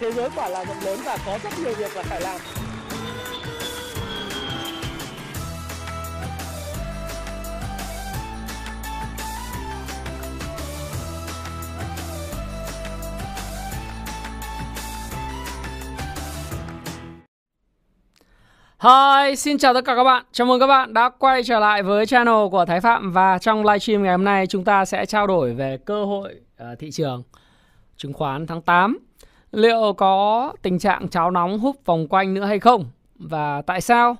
thế giới quả là rộng lớn và có rất nhiều việc là phải làm Hi, xin chào tất cả các bạn. Chào mừng các bạn đã quay trở lại với channel của Thái Phạm và trong livestream ngày hôm nay chúng ta sẽ trao đổi về cơ hội uh, thị trường chứng khoán tháng 8. Liệu có tình trạng cháo nóng hút vòng quanh nữa hay không? Và tại sao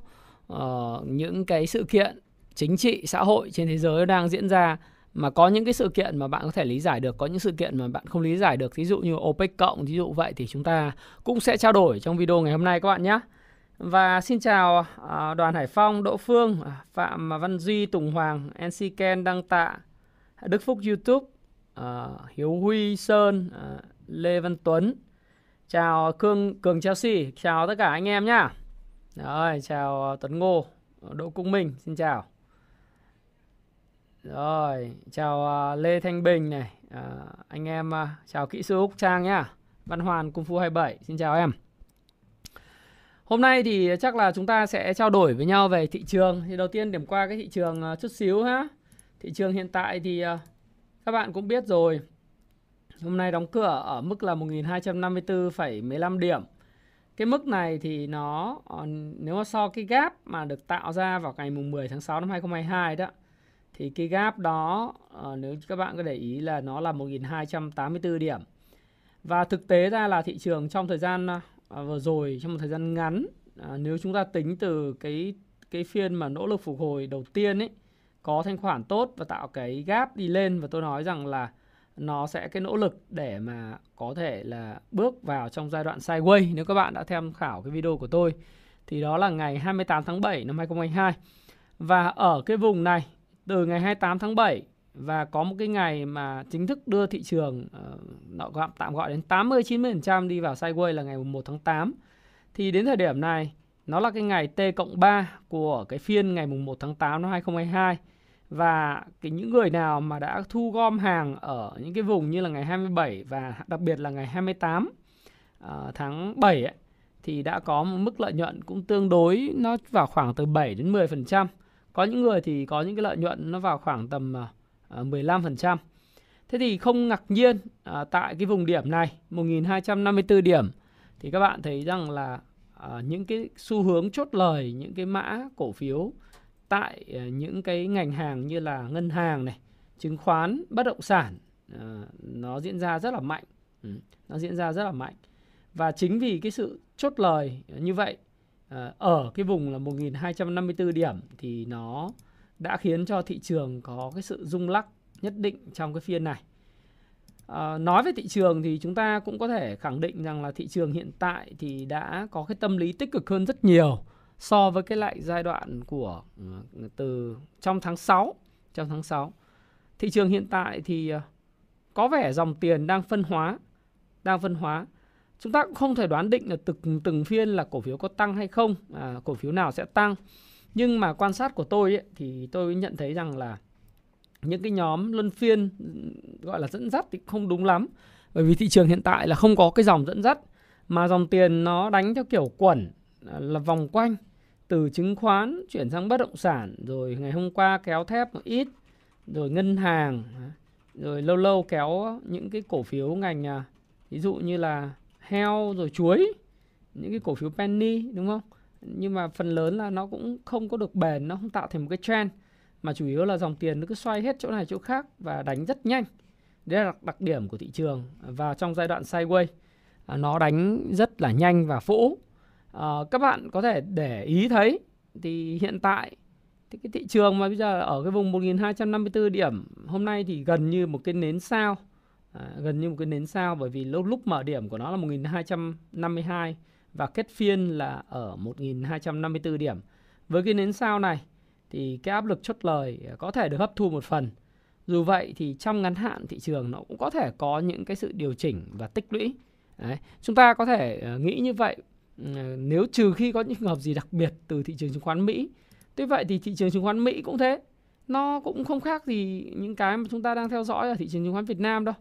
uh, những cái sự kiện chính trị xã hội trên thế giới đang diễn ra mà có những cái sự kiện mà bạn có thể lý giải được, có những sự kiện mà bạn không lý giải được, ví dụ như OPEC cộng, ví dụ vậy thì chúng ta cũng sẽ trao đổi trong video ngày hôm nay các bạn nhé. Và xin chào ờ, đoàn Hải Phong, Đỗ Phương, ờ, Phạm Văn Duy, Tùng Hoàng, NC Ken, Đăng Tạ, Đức Phúc YouTube, Hiếu Huy Sơn, Lê Văn Tuấn. Chào Cương Cường Chelsea, chào tất cả anh em nhá. Rồi, chào ờ, Tuấn Ngô, Đỗ Cung Minh, xin chào. Rồi, chào ờ, Lê Thanh Bình này, ờ, anh em chào kỹ sư Úc Trang nhá. Văn Hoàn Cung Phu 27, xin chào em. Hôm nay thì chắc là chúng ta sẽ trao đổi với nhau về thị trường. Thì đầu tiên điểm qua cái thị trường chút xíu ha. Thị trường hiện tại thì các bạn cũng biết rồi. Hôm nay đóng cửa ở mức là 1254,15 điểm. Cái mức này thì nó ờ, nếu mà so cái gap mà được tạo ra vào ngày mùng 10 tháng 6 năm 2022 đó thì cái gap đó ờ, nếu các bạn có để ý là nó là 1284 điểm. Và thực tế ra là thị trường trong thời gian ờ, vừa rồi trong một thời gian ngắn nếu chúng ta tính từ cái cái phiên mà nỗ lực phục hồi đầu tiên ấy có thanh khoản tốt và tạo cái gap đi lên và tôi nói rằng là nó sẽ cái nỗ lực để mà có thể là bước vào trong giai đoạn sideways nếu các bạn đã tham khảo cái video của tôi. Thì đó là ngày 28 tháng 7 năm 2022 và ở cái vùng này từ ngày 28 tháng 7 và có một cái ngày mà chính thức đưa thị trường uh, gọi tạm gọi đến 80 90% đi vào sideways là ngày 1 tháng 8. Thì đến thời điểm này nó là cái ngày T cộng 3 của cái phiên ngày 1 tháng 8 năm 2022 và cái những người nào mà đã thu gom hàng ở những cái vùng như là ngày 27 và đặc biệt là ngày 28 uh, ờ, tháng 7 ấy, thì đã có một mức lợi nhuận cũng tương đối nó vào khoảng từ 7 đến 10%. Có những người thì có những cái lợi nhuận nó vào khoảng tầm ờ, ờ, uh, 15%. Thế thì không ngạc nhiên à, tại cái vùng điểm này 1254 điểm thì các bạn thấy rằng là à, những cái xu hướng chốt lời những cái mã cổ phiếu tại ờ, những cái ngành hàng như là ngân hàng này, chứng khoán, bất động sản ờ, nó diễn ra rất là mạnh. Ừ, nó diễn ra rất là mạnh. Và chính vì cái sự chốt lời như vậy ờ, ở cái vùng là 1254 điểm thì nó đã khiến cho thị trường có cái sự rung lắc nhất định trong cái phiên này. À, nói về thị trường thì chúng ta cũng có thể khẳng định rằng là thị trường hiện tại thì đã có cái tâm lý tích cực hơn rất nhiều so với cái lại giai đoạn của ừ, từ trong tháng 6, trong tháng 6. Thị trường hiện tại thì ờ, có vẻ dòng tiền đang phân hóa, đang phân hóa. Chúng ta cũng không thể đoán định là từng từng phiên là cổ phiếu có tăng hay không, à, cổ phiếu nào sẽ tăng nhưng mà quan sát của tôi ấy, thì tôi nhận thấy rằng là những cái nhóm luân phiên ừ, gọi là dẫn dắt thì không đúng lắm bởi vì thị trường hiện tại là không có cái dòng dẫn dắt mà dòng tiền nó đánh theo kiểu quẩn à, là vòng quanh từ chứng khoán chuyển sang bất động sản, rồi ngày hôm qua kéo thép một ít, rồi ngân hàng, rồi lâu lâu kéo những cái cổ phiếu ngành à, ví dụ như là heo rồi chuối, những cái cổ phiếu penny, đúng không? Nhưng mà phần lớn là nó cũng không có được bền, nó không tạo thành một cái trend, mà chủ yếu là dòng tiền nó cứ xoay hết chỗ này chỗ khác và đánh rất nhanh. Đấy là đặc điểm của thị trường à, và trong giai đoạn sideways. À, nó đánh rất là nhanh và phũ uh, các bạn có thể để ý thấy thì hiện tại thì cái thị trường mà bây giờ ở cái vùng 1254 điểm hôm nay thì gần như một cái nến sao à, gần như một cái nến sao bởi vì lúc lúc mở điểm của nó là 1252 và kết phiên là ở 1254 điểm. Với cái nến sao này thì cái áp lực chốt lời có thể được hấp thu một phần. Dù vậy thì trong ngắn hạn thị trường nó cũng có thể có những cái sự điều chỉnh và tích lũy. Đấy. Chúng ta có thể ờ, nghĩ như vậy Ờ, nếu trừ khi có những trường hợp gì đặc biệt từ thị trường chứng khoán Mỹ. Tuy vậy thì thị trường chứng khoán Mỹ cũng thế. Nó cũng không khác gì những cái mà chúng ta đang theo dõi ở thị trường chứng khoán Việt Nam đâu.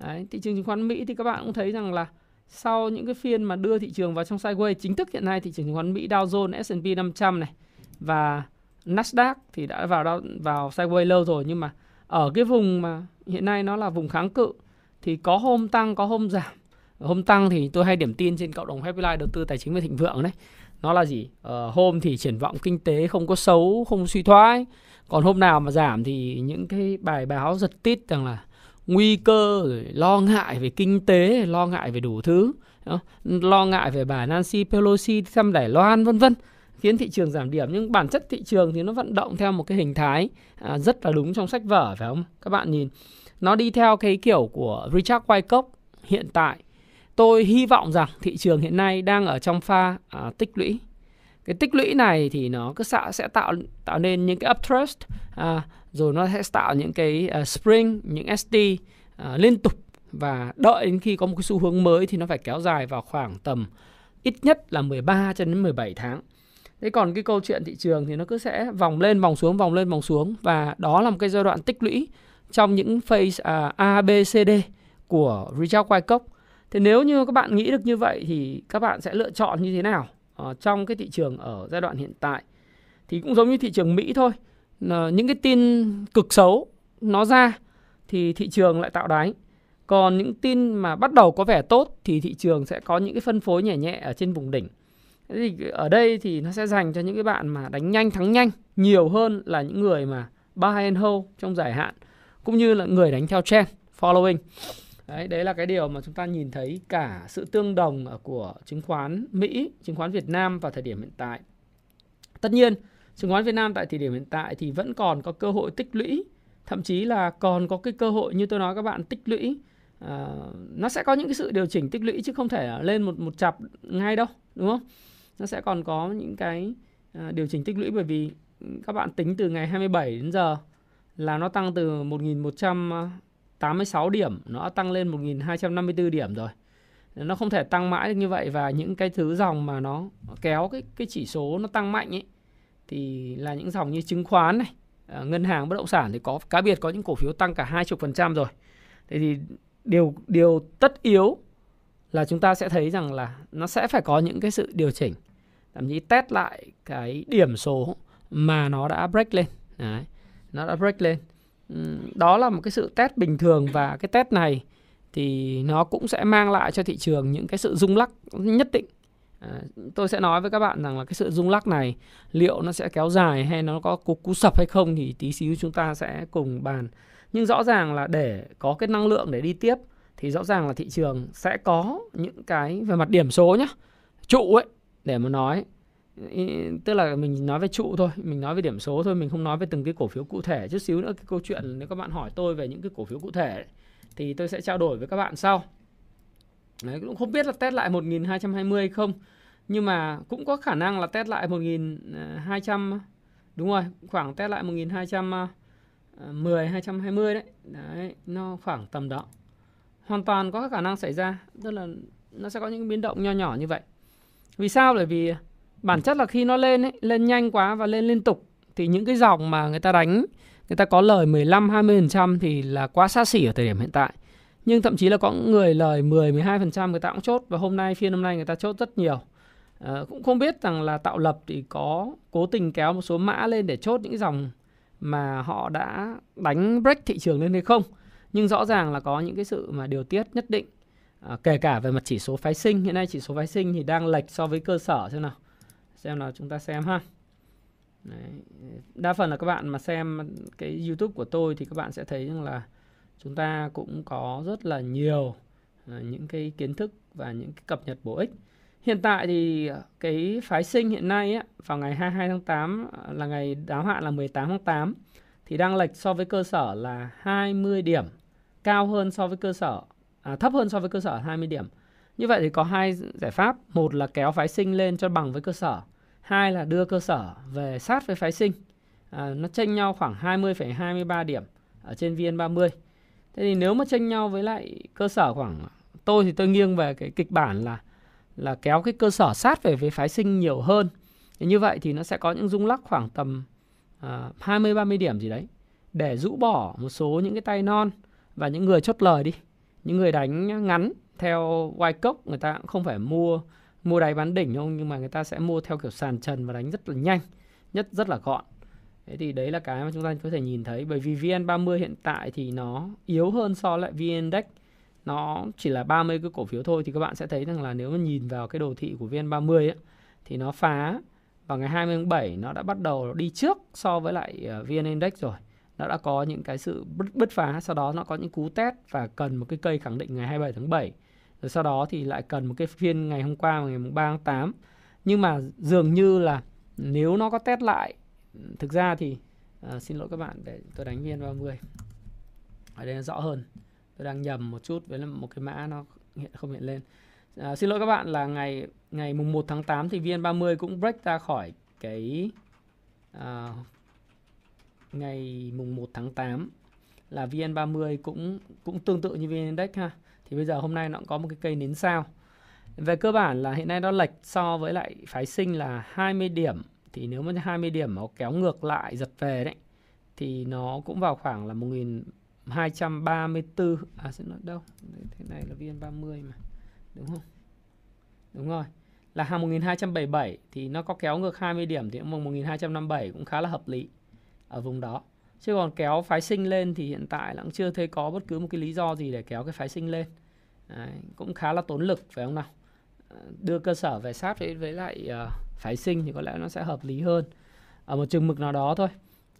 Đấy, thị trường chứng khoán Mỹ thì các bạn cũng thấy rằng là sau những cái phiên mà đưa thị trường vào trong sideways chính thức hiện nay thị trường chứng khoán Mỹ Dow Jones, S&P 500 này và Nasdaq thì đã vào vào sideways lâu rồi nhưng mà ở cái vùng mà hiện nay nó là vùng kháng cự thì có hôm tăng có hôm giảm hôm tăng thì tôi hay điểm tin trên cộng đồng Happy Life đầu tư tài chính và thịnh vượng đấy. Nó là gì? Ờ, hôm thì triển vọng kinh tế không có xấu không suy thoái. Còn hôm nào mà giảm thì những cái bài báo giật tít rằng là nguy cơ lo ngại về kinh tế lo ngại về đủ thứ lo ngại về bà Nancy Pelosi thăm Đài Loan vân vân khiến thị trường giảm điểm. Nhưng bản chất thị trường thì nó vận động theo một cái hình thái à, rất là đúng trong sách vở phải không? Các bạn nhìn nó đi theo cái kiểu của Richard Wyckoff hiện tại tôi hy vọng rằng thị trường hiện nay đang ở trong pha à, tích lũy cái tích lũy này thì nó cứ sẽ, sẽ tạo tạo nên những cái upthrust à, rồi nó sẽ tạo những cái uh, spring những ST uh, à, liên tục và đợi đến khi có một cái xu hướng mới thì nó phải kéo dài vào khoảng tầm ít nhất là 13 cho đến 17 tháng. Thế còn cái câu chuyện thị trường thì nó cứ sẽ vòng lên vòng xuống vòng lên vòng xuống và đó là một cái giai đoạn tích lũy trong những phase uh, A, B, C, D của Richard Wyckoff. Thế nếu như các bạn nghĩ được như vậy thì các bạn sẽ lựa chọn như thế nào ờ, trong cái thị trường ở giai đoạn hiện tại? Thì cũng giống như thị trường Mỹ thôi. Những cái tin cực xấu nó ra thì thị trường lại tạo đáy. Còn những tin mà bắt đầu có vẻ tốt thì thị trường sẽ có những cái phân phối nhẹ nhẹ ở trên vùng đỉnh. Thế thì ở đây thì nó sẽ dành cho những cái bạn mà đánh nhanh, thắng nhanh nhiều hơn là những người mà buy and hold trong dài hạn, cũng như là người đánh theo trend, following. Đấy, đấy là cái điều mà chúng ta nhìn thấy cả sự tương đồng của chứng khoán Mỹ, chứng khoán Việt Nam vào thời điểm hiện tại. Tất nhiên, chứng khoán Việt Nam tại thời điểm hiện tại thì vẫn còn có cơ hội tích lũy, thậm chí là còn có cái cơ hội như tôi nói các bạn tích lũy à, nó sẽ có những cái sự điều chỉnh tích lũy chứ không thể lên một một chập ngay đâu, đúng không? Nó sẽ còn có những cái à, điều chỉnh tích lũy bởi vì các bạn tính từ ngày 27 đến giờ là nó tăng từ à, 1186 điểm nó tăng lên 1254 điểm rồi. Nó không thể tăng mãi được như vậy và những cái thứ dòng mà nó kéo cái cái chỉ số nó tăng mạnh ấy thì là những dòng như chứng khoán này, à, ngân hàng bất động sản thì có cá biệt có những cổ phiếu tăng cả 20% rồi. Thế thì điều điều tất yếu là chúng ta sẽ thấy rằng là nó sẽ phải có những cái sự điều chỉnh thậm chí test lại cái điểm số mà nó đã break lên Đấy, nó đã break lên đó là một cái sự test bình thường và cái test này thì nó cũng sẽ mang lại cho thị trường những cái sự rung lắc nhất định. À, tôi sẽ nói với các bạn rằng là cái sự rung lắc này liệu nó sẽ kéo dài hay nó có cú, cú sập hay không thì tí xíu chúng ta sẽ cùng bàn. Nhưng rõ ràng là để có cái năng lượng để đi tiếp thì rõ ràng là thị trường sẽ có những cái về mặt điểm số nhá trụ ấy để mà nói tức là mình nói về trụ thôi mình nói về điểm số thôi mình không nói về từng cái cổ phiếu cụ thể. Chút xíu nữa cái câu chuyện nếu các bạn hỏi tôi về những cái cổ phiếu cụ thể thì tôi sẽ trao đổi với các bạn sau. Đấy, cũng không biết là test lại 1220 hay không nhưng mà cũng có khả năng là test lại 1200 đúng rồi khoảng test lại 1210 220 đấy. Đấy nó khoảng tầm đó. Hoàn toàn có khả năng xảy ra tức là nó sẽ có những biến động nho nhỏ như vậy. Vì sao? Bởi vì bản chất là khi nó lên ấy, lên nhanh quá và lên liên tục thì những cái dòng mà người ta đánh người ta có lời 15 20% thì là quá xa xỉ ở thời điểm hiện tại. Nhưng thậm chí là có người lời 10 12% người ta cũng chốt và hôm nay phiên hôm nay người ta chốt rất nhiều. À, cũng không biết rằng là tạo lập thì có cố tình kéo một số mã lên để chốt những dòng mà họ đã đánh break thị trường lên hay không. Nhưng rõ ràng là có những cái sự mà điều tiết nhất định. À, kể cả về mặt chỉ số phái sinh hiện nay chỉ số phái sinh thì đang lệch so với cơ sở xem nào xem nào chúng ta xem ha Đấy. đa phần là các bạn mà xem cái YouTube của tôi thì các bạn sẽ thấy rằng là chúng ta cũng có rất là nhiều à, những cái kiến thức và những cái cập nhật bổ ích. Hiện tại thì cái phái sinh hiện nay á, vào ngày 22 tháng 8 à, là ngày đáo hạn là 18 tháng 8 thì đang lệch so với cơ sở là 20 điểm, cao hơn so với cơ sở à, thấp hơn so với cơ sở 20 điểm. Như vậy thì có hai giải pháp, một là kéo phái sinh lên cho bằng với cơ sở, hai là đưa cơ sở về sát với phái sinh. À, nó chênh nhau khoảng 20,23 điểm ở trên VN30. Thế thì nếu mà chênh nhau với lại cơ sở khoảng tôi thì tôi nghiêng về cái kịch bản là là kéo cái cơ sở sát về với phái sinh nhiều hơn. Thì như vậy thì nó sẽ có những rung lắc khoảng tầm à, 20 30 điểm gì đấy để rũ bỏ một số những cái tay non và những người chốt lời đi. Những người đánh ngắn theo Wyckoff người ta cũng không phải mua mua đáy bán đỉnh không nhưng mà người ta sẽ mua theo kiểu sàn trần và đánh rất là nhanh nhất rất là gọn Thế thì đấy là cái mà chúng ta có thể nhìn thấy bởi vì VN30 hiện tại thì nó yếu hơn so với lại VN Index nó chỉ là 30 cái cổ phiếu thôi thì các bạn sẽ thấy rằng là nếu mà nhìn vào cái đồ thị của VN30 ấy, thì nó phá vào ngày 20 tháng 7 nó đã bắt đầu đi trước so với lại ờ, VN Index rồi. Nó đã có những cái sự bứt, bứt phá, sau đó nó có những cú test và cần một cái cây khẳng định ngày 27 tháng 7. Rồi sau đó thì lại cần một cái phiên ngày hôm qua ngày 3 tháng 8. Nhưng mà dường như là nếu nó có test lại thực ra thì à, xin lỗi các bạn để tôi đánh VN30 ở đây nó rõ hơn tôi đang nhầm một chút với một cái mã nó hiện không hiện lên à, xin lỗi các bạn là ngày ngày mùng 1 tháng 8 thì VN30 cũng break ra khỏi cái à, ngày mùng 1 tháng 8 là VN30 cũng cũng tương tự như VN Index ha. Thì bây giờ hôm nay nó cũng có một cái cây nến sao. Về cơ bản là hiện nay nó lệch so với lại phái sinh là 20 điểm. Thì nếu mà 20 điểm nó kéo ngược lại giật về đấy, thì nó cũng vào khoảng là 1234 à xin lỗi, đâu? Thế này là VN30 mà. Đúng không? Đúng rồi. Là 1277 thì nó có kéo ngược 20 điểm thì cũng 1257 cũng khá là hợp lý ở vùng đó. Chứ còn kéo phái sinh lên thì hiện tại là cũng chưa thấy có bất cứ một cái lý do gì để kéo cái phái sinh lên. Đấy, cũng khá là tốn lực phải không nào? Ờ, đưa cơ sở về sát với với lại uh, phái sinh thì có lẽ nó sẽ hợp lý hơn ở một chừng mực nào đó thôi.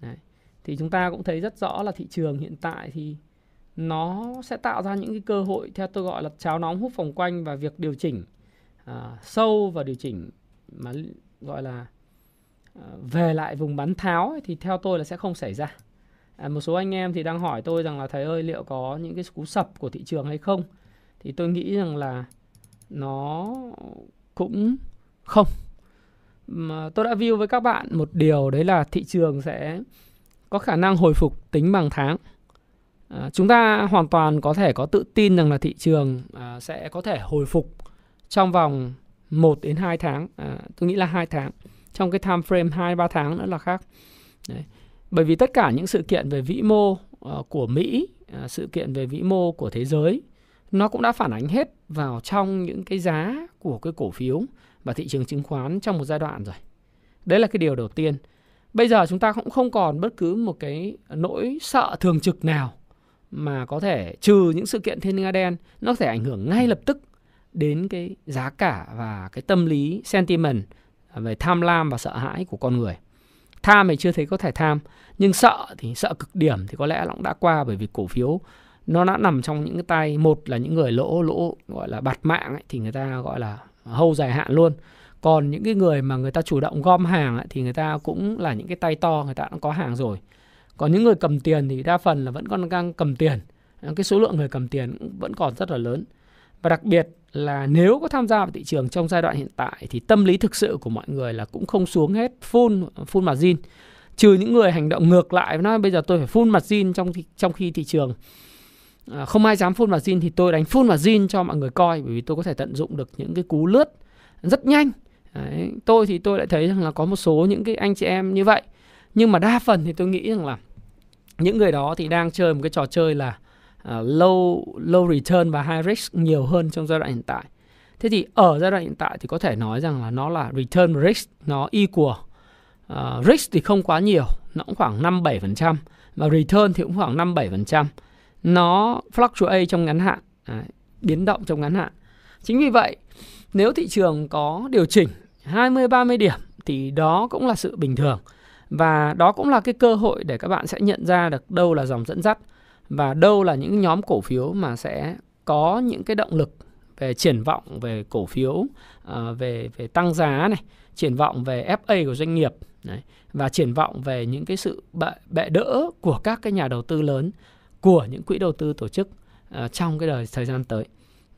Đấy. thì chúng ta cũng thấy rất rõ là thị trường hiện tại thì nó sẽ tạo ra những cái cơ hội theo tôi gọi là cháo nóng hút vòng quanh và việc điều chỉnh uh, sâu và điều chỉnh mà gọi là uh, về lại vùng bắn tháo ấy, thì theo tôi là sẽ không xảy ra. À, một số anh em thì đang hỏi tôi rằng là thầy ơi liệu có những cái cú sập của thị trường hay không? Thì tôi nghĩ rằng là nó cũng không. Mà tôi đã view với các bạn một điều đấy là thị trường sẽ có khả năng hồi phục tính bằng tháng. À, chúng ta hoàn toàn có thể có tự tin rằng là thị trường à, sẽ có thể hồi phục trong vòng 1 đến 2 tháng. À, tôi nghĩ là 2 tháng. Trong cái time frame 2 3 tháng nữa là khác. Đấy. bởi vì tất cả những sự kiện về vĩ mô uh, của Mỹ uh, sự kiện về vĩ mô của thế giới nó cũng đã phản ánh hết vào trong những cái giá của cái cổ phiếu và thị trường chứng khoán trong một giai đoạn rồi. Đấy là cái điều đầu tiên. Bây giờ chúng ta cũng không còn bất cứ một cái nỗi sợ thường trực nào mà có thể trừ những sự kiện thiên nga đen nó có thể ảnh hưởng ngay lập tức đến cái giá cả và cái tâm lý sentiment về tham lam và sợ hãi của con người. Tham thì chưa thấy có thể tham, nhưng sợ thì sợ cực điểm thì có lẽ nó cũng đã qua bởi vì cổ phiếu nó đã nằm trong những cái tay một là những người lỗ lỗ gọi là bạt mạng ấy, thì người ta gọi là hâu dài hạn luôn. Còn những cái người mà người ta chủ động gom hàng ấy, thì người ta cũng là những cái tay to người ta cũng có hàng rồi. Còn những người cầm tiền thì đa phần là vẫn còn đang cầm tiền. Cái số lượng người cầm tiền vẫn còn rất là lớn. Và đặc biệt là nếu có tham gia vào thị trường trong giai đoạn hiện tại thì tâm lý thực sự của mọi người là cũng không xuống hết full full margin. Trừ những người hành động ngược lại nói bây giờ tôi phải full margin trong trong khi thị trường. Ờ, không ai dám full margin thì tôi đánh full margin cho mọi người coi bởi vì tôi có thể tận dụng được những cái cú lướt rất nhanh. Đấy, tôi thì tôi lại thấy rằng là có một số những cái anh chị em như vậy. Nhưng mà đa phần thì tôi nghĩ rằng là những người đó thì đang chơi một cái trò chơi là uh, low low return và high risk nhiều hơn trong giai đoạn hiện tại. Thế thì ở giai đoạn hiện tại thì có thể nói rằng là nó là return risk nó equal. Uh, risk thì không quá nhiều nó cũng khoảng 5 7% và return thì cũng khoảng 5 7% nó fluctuate trong ngắn hạn, đấy, biến động trong ngắn hạn. Chính vì vậy, nếu thị trường có điều chỉnh 20 30 điểm thì đó cũng là sự bình thường. Và đó cũng là cái cơ hội để các bạn sẽ nhận ra được đâu là dòng dẫn dắt và đâu là những nhóm cổ phiếu mà sẽ có những cái động lực về triển vọng về cổ phiếu ờ, về về tăng giá này triển vọng về FA của doanh nghiệp đấy, và triển vọng về những cái sự bệ, bệ đỡ của các cái nhà đầu tư lớn của những quỹ đầu tư tổ chức uh, trong cái đời thời gian tới.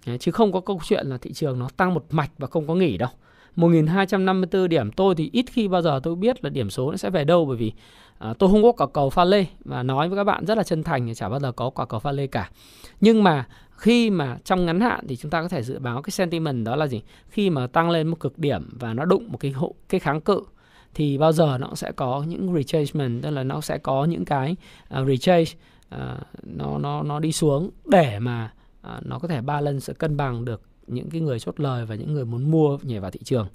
Đấy, chứ không có câu chuyện là thị trường nó tăng một mạch và không có nghỉ đâu. 1254 điểm tôi thì ít khi bao giờ tôi biết là điểm số nó sẽ về đâu bởi vì uh, tôi không có quả cầu pha lê và nói với các bạn rất là chân thành thì chả bao giờ có quả cầu pha lê cả. Nhưng mà khi mà trong ngắn hạn thì chúng ta có thể dự báo cái sentiment đó là gì? Khi mà tăng lên một cực điểm và nó đụng một cái hộ cái kháng cự thì bao giờ nó sẽ có những retracement tức là nó sẽ có những cái ờ, uh, retrace Ờ, nó nó nó đi xuống để mà à, nó có thể balance sẽ cân bằng được những cái người chốt lời và những người muốn mua nhảy vào thị trường.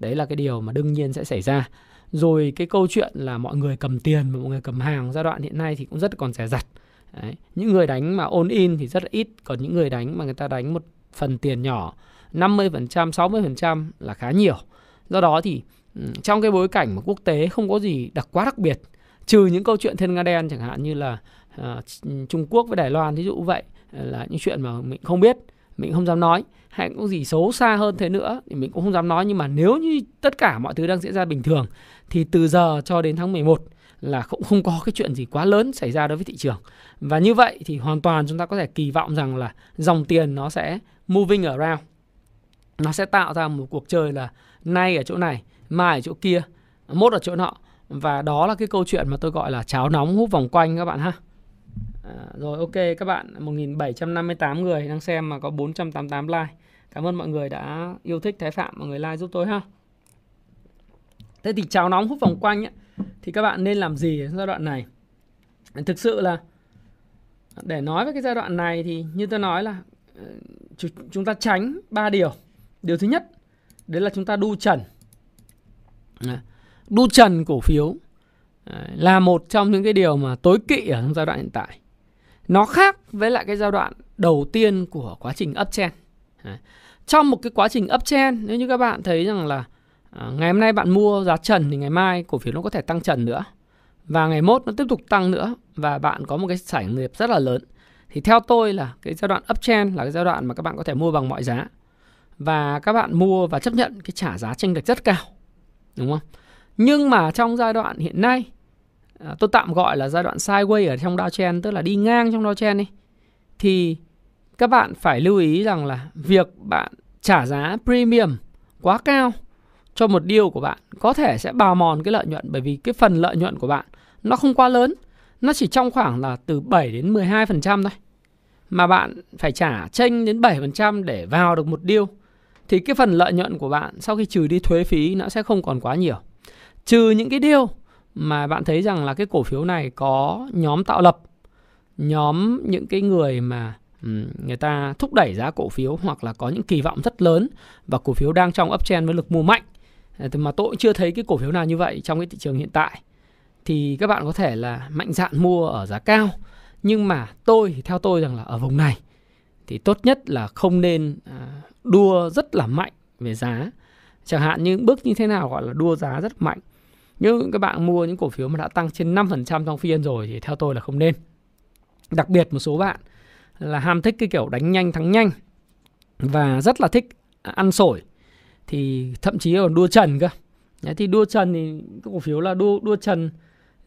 Đấy là cái điều mà đương nhiên sẽ xảy ra. Rồi cái câu chuyện là mọi người cầm tiền và mọi người cầm hàng giai đoạn hiện nay thì cũng rất còn rẻ rặt. Đấy. những người đánh mà all in thì rất là ít còn những người đánh mà người ta đánh một phần tiền nhỏ 50% 60% là khá nhiều. Do đó thì ừ, trong cái bối cảnh mà quốc tế không có gì đặc quá đặc biệt trừ những câu chuyện thiên nga đen chẳng hạn như là uh, Trung Quốc với Đài Loan ví dụ vậy ờ, là những chuyện mà mình không biết mình không dám nói hay cũng gì xấu xa hơn thế nữa thì mình cũng không dám nói nhưng mà nếu như tất cả mọi thứ đang diễn ra bình thường thì từ giờ cho đến tháng 11 là cũng không có cái chuyện gì quá lớn xảy ra đối với thị trường. Và như vậy thì hoàn toàn chúng ta có thể kỳ vọng rằng là dòng tiền nó sẽ moving around. Nó sẽ tạo ra một cuộc chơi là nay ở chỗ này, mai ở chỗ kia, mốt ở chỗ nọ. Và đó là cái câu chuyện mà tôi gọi là cháo nóng hút vòng quanh các bạn ha. À, rồi ok các bạn 1758 người đang xem mà có 488 like. Cảm ơn mọi người đã yêu thích Thái Phạm mọi người like giúp tôi ha. Thế thì cháo nóng hút vòng quanh ấy, thì các bạn nên làm gì ở giai đoạn này? Thực sự là để nói về cái giai đoạn này thì như tôi nói là ờ, chúng ta tránh ba điều. Điều thứ nhất đấy là chúng ta đu trần. Ờ, đu trần cổ phiếu là một trong những cái điều mà tối kỵ ở trong giai đoạn hiện tại. Nó khác với lại cái giai đoạn đầu tiên của quá trình uptrend. Trong một cái quá trình uptrend nếu như các bạn thấy rằng là à, ngày hôm nay bạn mua giá trần thì ngày mai cổ phiếu nó có thể tăng trần nữa. Và ngày mốt nó tiếp tục tăng nữa và bạn có một cái sản nghiệp rất là lớn. Thì theo tôi là cái giai đoạn uptrend là cái giai đoạn mà các bạn có thể mua bằng mọi giá. Và các bạn mua và chấp nhận cái trả giá tranh lệch rất cao. Đúng không? Nhưng mà trong giai đoạn hiện nay à, tôi tạm gọi là giai đoạn sideways ở trong downtrend tức là đi ngang trong downtrend đi thì các bạn phải lưu ý rằng là việc bạn trả giá premium quá cao cho một điều của bạn có thể sẽ bào mòn cái lợi nhuận bởi vì cái phần lợi nhuận của bạn nó không quá lớn. Nó chỉ trong khoảng là từ 7 đến 12% thôi. Mà bạn phải trả tranh đến 7% để vào được một điều thì cái phần lợi nhuận của bạn sau khi trừ đi thuế phí nó sẽ không còn quá nhiều. Trừ những cái điều mà bạn thấy rằng là cái cổ phiếu này có nhóm tạo lập, nhóm những cái người mà người ta thúc đẩy giá cổ phiếu hoặc là có những kỳ vọng rất lớn và cổ phiếu đang trong uptrend với lực mua mạnh. Ờ, mà tôi cũng chưa thấy cái cổ phiếu nào như vậy trong cái thị trường hiện tại. Thì các bạn có thể là mạnh dạn mua ở giá cao. Nhưng mà tôi thì theo tôi rằng là ở vùng này thì tốt nhất là không nên à, đua rất là mạnh về giá. Chẳng hạn như bước như thế nào gọi là đua giá rất mạnh nhưng các bạn mua những cổ phiếu mà đã tăng trên 5% trong phiên rồi thì theo tôi là không nên. Đặc biệt một số bạn là ham thích cái kiểu đánh nhanh thắng nhanh và rất là thích à, ăn sổi thì thậm chí còn đua trần cơ. Đấy, thì đua trần thì cổ phiếu là đua đua trần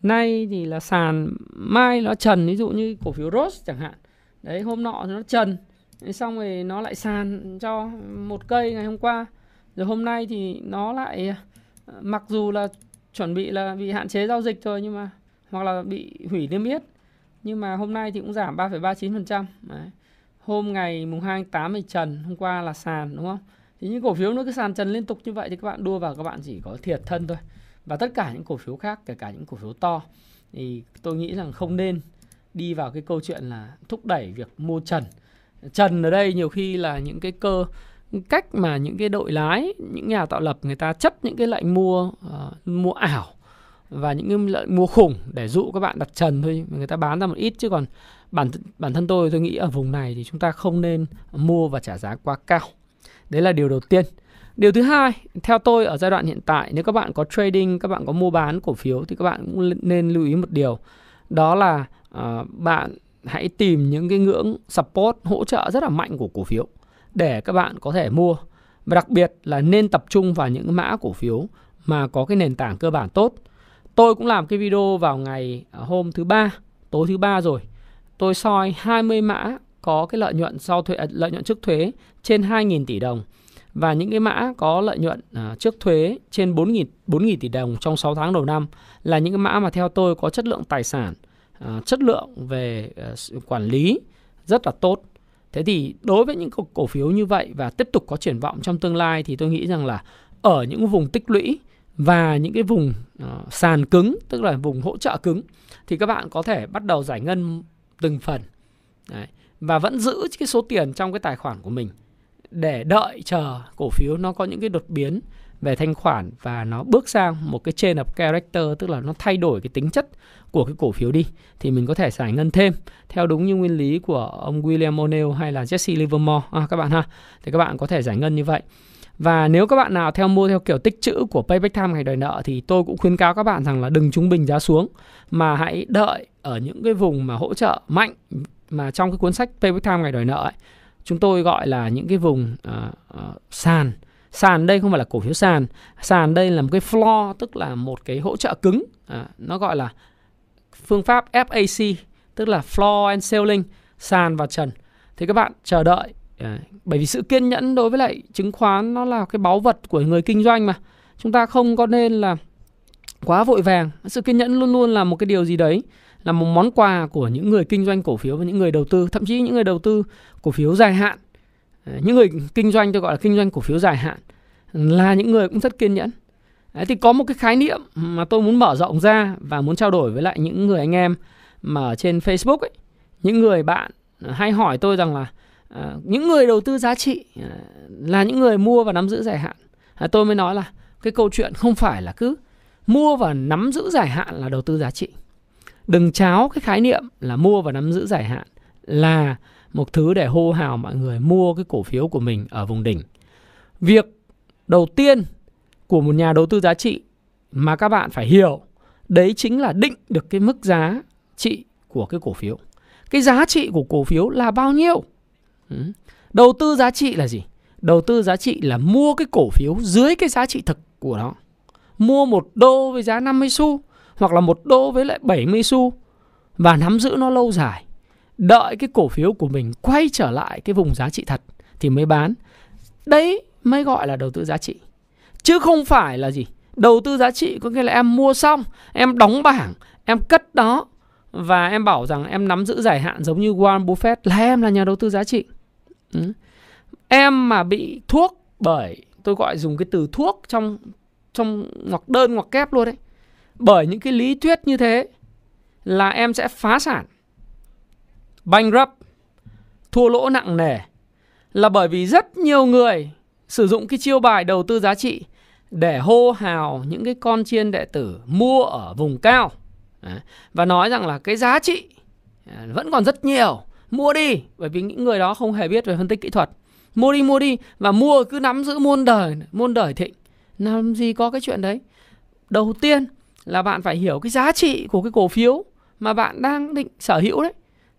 nay thì là sàn mai nó trần ví dụ như cổ phiếu Rose chẳng hạn. Đấy hôm nọ nó trần xong rồi nó lại sàn cho một cây ngày hôm qua. Rồi hôm nay thì nó lại à, mặc dù là chuẩn bị là bị hạn chế giao dịch thôi nhưng mà hoặc là bị hủy niêm yết. Nhưng mà hôm nay thì cũng giảm 3,39% đấy. hôm ngày mùng 2 tháng 8 thì trần hôm qua là sàn đúng không? Thì những cổ phiếu nó cứ sàn trần liên tục như vậy thì các bạn đua vào các bạn chỉ có thiệt thân thôi. Và tất cả những cổ phiếu khác kể cả những cổ phiếu to thì tôi nghĩ rằng không nên đi vào cái câu chuyện là thúc đẩy việc mua trần. Trần ở đây nhiều khi là những cái cơ cách mà những cái đội lái những nhà tạo lập người ta chấp những cái lệnh mua uh, mua ảo và những cái lệnh mua khủng để dụ các bạn đặt trần thôi người ta bán ra một ít chứ còn bản bản thân tôi tôi nghĩ ở vùng này thì chúng ta không nên mua và trả giá quá cao Đấy là điều đầu tiên. Điều thứ hai, theo tôi ở giai đoạn hiện tại nếu các bạn có trading, các bạn có mua bán cổ phiếu thì các bạn cũng nên lưu ý một điều. Đó là uh, bạn hãy tìm những cái ngưỡng support hỗ trợ rất là mạnh của cổ phiếu để các bạn có thể mua. Và đặc biệt là nên tập trung vào những mã cổ phiếu mà có cái nền tảng cơ bản tốt. Tôi cũng làm cái video vào ngày à, hôm thứ ba, tối thứ ba rồi. Tôi soi 20 mã có cái lợi nhuận sau thuế à, lợi nhuận trước thuế trên 2.000 tỷ đồng và những cái mã có lợi nhuận à, trước thuế trên 4.000 4.000 tỷ đồng trong 6 tháng đầu năm là những cái mã mà theo tôi có chất lượng tài sản, chất lượng về quản lý rất là tốt. Thế thì đối với những cổ, phiếu như vậy và tiếp tục có triển vọng trong tương lai thì tôi nghĩ rằng là ở những vùng tích lũy và những cái vùng uh, sàn cứng tức là vùng hỗ trợ cứng thì các bạn có thể bắt đầu giải ngân từng phần. Đấy. Và vẫn giữ cái số tiền trong cái tài khoản của mình để đợi chờ cổ phiếu nó có những cái đột biến về thanh khoản và nó bước sang một cái chain of character tức là nó thay đổi cái tính chất của cái cổ phiếu đi thì mình có thể giải ngân thêm. Theo đúng như nguyên lý của ông William O'Neill hay là Jesse Livermore. À, các bạn ha. Thì các bạn có thể giải ngân như vậy. Và nếu các bạn nào theo mua theo kiểu tích chữ của Payback Time ngày đòi nợ thì tôi cũng khuyên cáo các bạn rằng là đừng trung bình giá xuống mà hãy đợi ở những cái vùng mà hỗ trợ mạnh mà trong cái cuốn sách Payback Time ngày đòi nợ ấy, chúng tôi gọi là những cái vùng uh, uh, sàn sàn đây không phải là cổ phiếu sàn. Sàn đây là một cái floor tức là một cái hỗ trợ cứng. À, nó gọi là phương pháp FAC tức là floor and ceiling sàn và trần. Thì các bạn chờ đợi à, bởi vì sự kiên nhẫn đối với lại chứng khoán nó là cái báu vật của người kinh doanh mà. Chúng ta không có nên là quá vội vàng. Sự kiên nhẫn luôn luôn là một cái điều gì đấy là một món quà của những người kinh doanh cổ phiếu và những người đầu tư thậm chí những người đầu tư cổ phiếu dài hạn. Ờ, những người kinh doanh tôi gọi là kinh doanh cổ phiếu dài hạn là những người cũng rất kiên nhẫn Đấy, thì có một cái khái niệm mà tôi muốn mở rộng ra và muốn trao đổi với lại những người anh em mà ở trên Facebook ấy, những người bạn ờ, hay hỏi tôi rằng là à, những người đầu tư giá trị à, là những người mua và nắm giữ dài hạn. À, tôi mới nói là cái câu chuyện không phải là cứ mua và nắm giữ dài hạn là đầu tư giá trị. Đừng cháo cái khái niệm là mua và nắm giữ dài hạn là một thứ để hô hào mọi người mua cái cổ phiếu của mình ở vùng đỉnh. Việc đầu tiên của một nhà đầu tư giá trị mà các bạn phải hiểu, đấy chính là định được cái mức giá trị của cái cổ phiếu. Cái giá trị của cổ phiếu là bao nhiêu? Ừ. Đầu tư giá trị là gì? Đầu tư giá trị là mua cái cổ phiếu dưới cái giá trị thực của nó. Mua một đô với giá 50 xu hoặc là một đô với lại 70 xu và nắm giữ nó lâu dài. Đợi cái cổ phiếu của mình quay trở lại cái vùng giá trị thật thì mới bán. Đấy mới gọi là đầu tư giá trị. Chứ không phải là gì? Đầu tư giá trị có nghĩa là em mua xong, em đóng bảng, em cất đó và em bảo rằng em nắm giữ dài hạn giống như Warren Buffett là em là nhà đầu tư giá trị. Ừ. Em mà bị thuốc bởi tôi gọi dùng cái từ thuốc trong trong ngoặc đơn ngoặc kép luôn đấy. Bởi những cái lý thuyết như thế là em sẽ phá sản. Bankrupt, thua lỗ nặng nề là bởi vì rất nhiều người sử dụng cái chiêu bài đầu tư giá trị để hô hào những cái con chiên đệ tử mua ở vùng cao. Và nói rằng là cái giá trị à, vẫn còn rất nhiều. Mua đi bởi vì những người đó không hề biết về phân tích kỹ thuật. Mua đi mua đi và mua cứ nắm giữ muôn đời muôn đời thịnh. Làm gì có cái chuyện đấy? Đầu tiên là bạn phải hiểu cái giá trị của cái cổ phiếu mà bạn đang định sở hữu đấy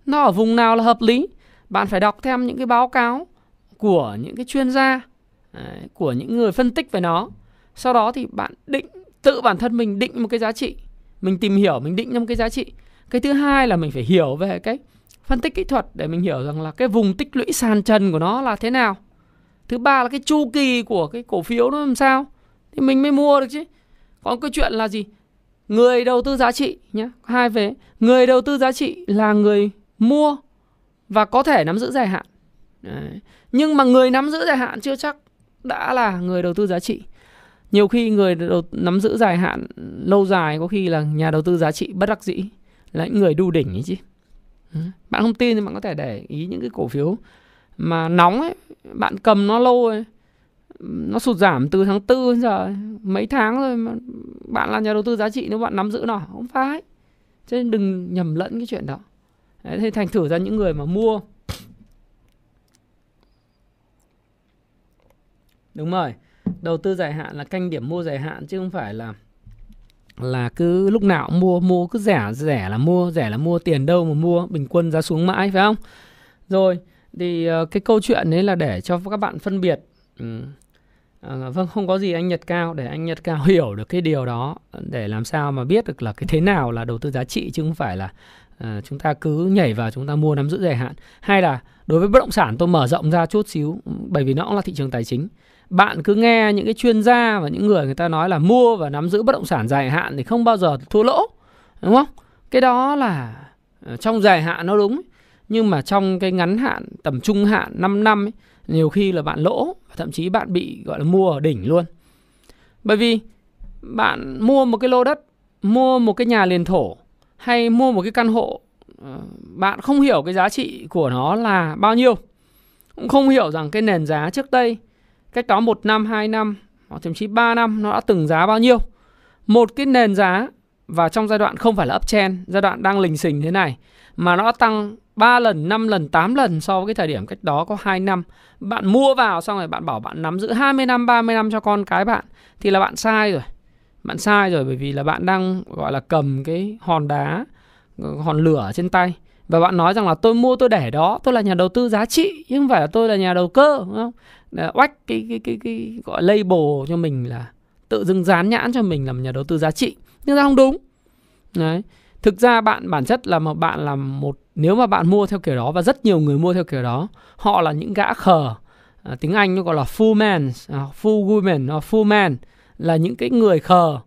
nó ở vùng nào là hợp lý? Bạn phải đọc thêm những cái báo cáo của những cái chuyên gia của những người phân tích về nó. Sau đó thì bạn định, tự bản thân mình định một cái giá trị. Mình tìm hiểu, mình định ra một cái giá trị. Cái thứ hai là mình phải hiểu về cái phân tích kỹ thuật để mình hiểu rằng là cái vùng tích lũy sàn trần của nó là thế nào. Thứ ba là cái chu kỳ của cái cổ phiếu nó làm sao. Thì mình mới mua được chứ. Còn cái chuyện là gì? Người đầu tư giá trị nhé hai về người đầu tư giá trị là người mua và có thể nắm giữ dài hạn. Đấy. nhưng mà người nắm giữ dài hạn chưa chắc đã là người đầu tư giá trị. Nhiều khi người đầu, nắm giữ dài hạn lâu dài có khi là nhà đầu tư giá trị bất đắc dĩ là những người đu đỉnh ấy chứ. Bạn không tin thì bạn có thể để ý những cái cổ phiếu mà nóng ấy bạn cầm nó lâu rồi nó sụt giảm từ tháng tư đến giờ mấy tháng rồi mà bạn là nhà đầu tư giá trị nếu bạn nắm giữ nó không phải cho nên đừng nhầm lẫn cái chuyện đó. Đấy, thế thành thử ra những người mà mua đúng rồi đầu tư dài hạn là canh điểm mua dài hạn chứ không phải là là cứ lúc nào cũng mua mua cứ rẻ rẻ là mua rẻ là mua tiền đâu mà mua bình quân giá xuống mãi phải không rồi thì ờ, cái câu chuyện đấy là để cho các bạn phân biệt ừ. à, vâng không có gì anh nhật cao để anh nhật cao hiểu được cái điều đó để làm sao mà biết được là cái thế nào là đầu tư giá trị chứ không phải là à, chúng ta cứ nhảy vào chúng ta mua nắm giữ dài hạn. Hay là đối với bất động sản tôi mở rộng ra chút xíu bởi vì nó cũng là thị trường tài chính. Bạn cứ nghe những cái chuyên gia và những người người ta nói là mua và nắm giữ bất động sản dài hạn thì không bao giờ thua lỗ đúng không? Cái đó là ờ, trong dài hạn nó đúng nhưng mà trong cái ngắn hạn tầm trung hạn 5 năm ấy, nhiều khi là bạn lỗ thậm chí bạn bị gọi là mua ở đỉnh luôn. Bởi vì bạn mua một cái lô đất mua một cái nhà liền thổ hay mua một cái căn hộ ờ, bạn không hiểu cái giá trị của nó là bao nhiêu cũng không hiểu rằng cái nền giá trước đây cách đó một năm hai năm hoặc thậm chí 3 năm nó đã từng giá bao nhiêu một cái nền giá và trong giai đoạn không phải là uptrend giai đoạn đang lình xình thế này mà nó đã tăng 3 lần, 5 lần, 8 lần so với cái thời điểm cách đó có 2 năm. Bạn mua vào xong rồi bạn bảo bạn nắm giữ 20 năm, 30 năm cho con cái bạn thì là bạn sai rồi. Bạn sai rồi bởi vì là bạn đang gọi là cầm cái hòn đá, ờ, hòn lửa trên tay. Và bạn nói rằng là tôi mua tôi để đó, tôi là nhà đầu tư giá trị nhưng không phải là tôi là nhà đầu cơ, đúng không? Để oách cái cái cái cái gọi label cho mình là tự dưng dán nhãn cho mình là một nhà đầu tư giá trị. Nhưng ra không đúng. Đấy. Thực ra bạn bản chất là một bạn là một nếu mà bạn mua theo kiểu đó và rất nhiều người mua theo kiểu đó họ là những gã khờ. À, tiếng anh nó gọi là full man à, full woman, hoặc full man là những cái người khờ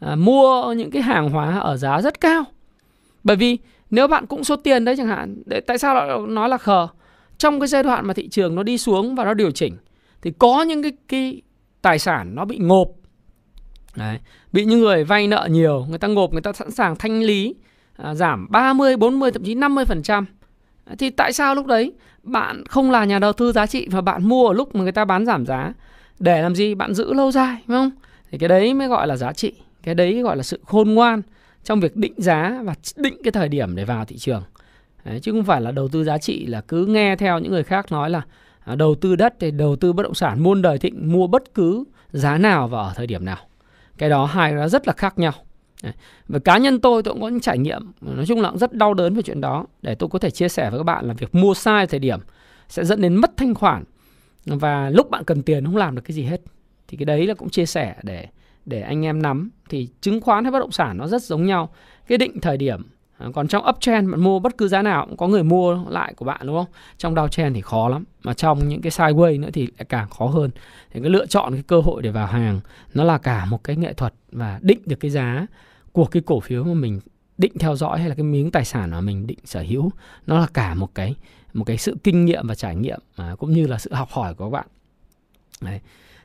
à, mua những cái hàng hóa ở giá rất cao bởi vì nếu bạn cũng số tiền đấy chẳng hạn để, tại sao lại nói là khờ trong cái giai đoạn mà thị trường nó đi xuống và nó điều chỉnh thì có những cái cái tài sản nó bị ngộp Đấy. Bị những người vay nợ nhiều, người ta ngộp, người ta sẵn sàng thanh lý, à, giảm 30, 40, thậm chí 50%. Thì tại sao lúc đấy bạn không là nhà đầu tư giá trị và bạn mua ở lúc mà người ta bán giảm giá để làm gì? Bạn giữ lâu dài, đúng không? Thì cái đấy mới gọi là giá trị. Cái đấy gọi là sự khôn ngoan trong việc định giá và định cái thời điểm để vào thị trường. Đấy, chứ không phải là đầu tư giá trị là cứ nghe theo những người khác nói là à, đầu tư đất thì đầu tư bất động sản muôn đời thịnh mua bất cứ giá nào và ở thời điểm nào cái đó hai nó rất là khác nhau và cá nhân tôi tôi cũng có những trải nghiệm nói chung là cũng rất đau đớn về chuyện đó để tôi có thể chia sẻ với các bạn là việc mua sai thời điểm sẽ dẫn đến mất thanh khoản và lúc bạn cần tiền không làm được cái gì hết thì cái đấy là cũng chia sẻ để để anh em nắm thì chứng khoán hay bất động sản nó rất giống nhau cái định thời điểm ờ, còn trong uptrend bạn mua bất cứ giá nào cũng có người mua lại của bạn đúng không? Trong downtrend thì khó lắm, mà trong những cái sideways nữa thì lại càng khó hơn. Thì cái lựa chọn cái cơ hội để vào hàng nó là cả một cái nghệ thuật và định được cái giá của cái cổ phiếu mà mình định theo dõi hay là cái miếng tài sản mà mình định sở hữu nó là cả một cái một cái sự kinh nghiệm và trải nghiệm mà cũng như là sự học hỏi của các bạn. Đấy.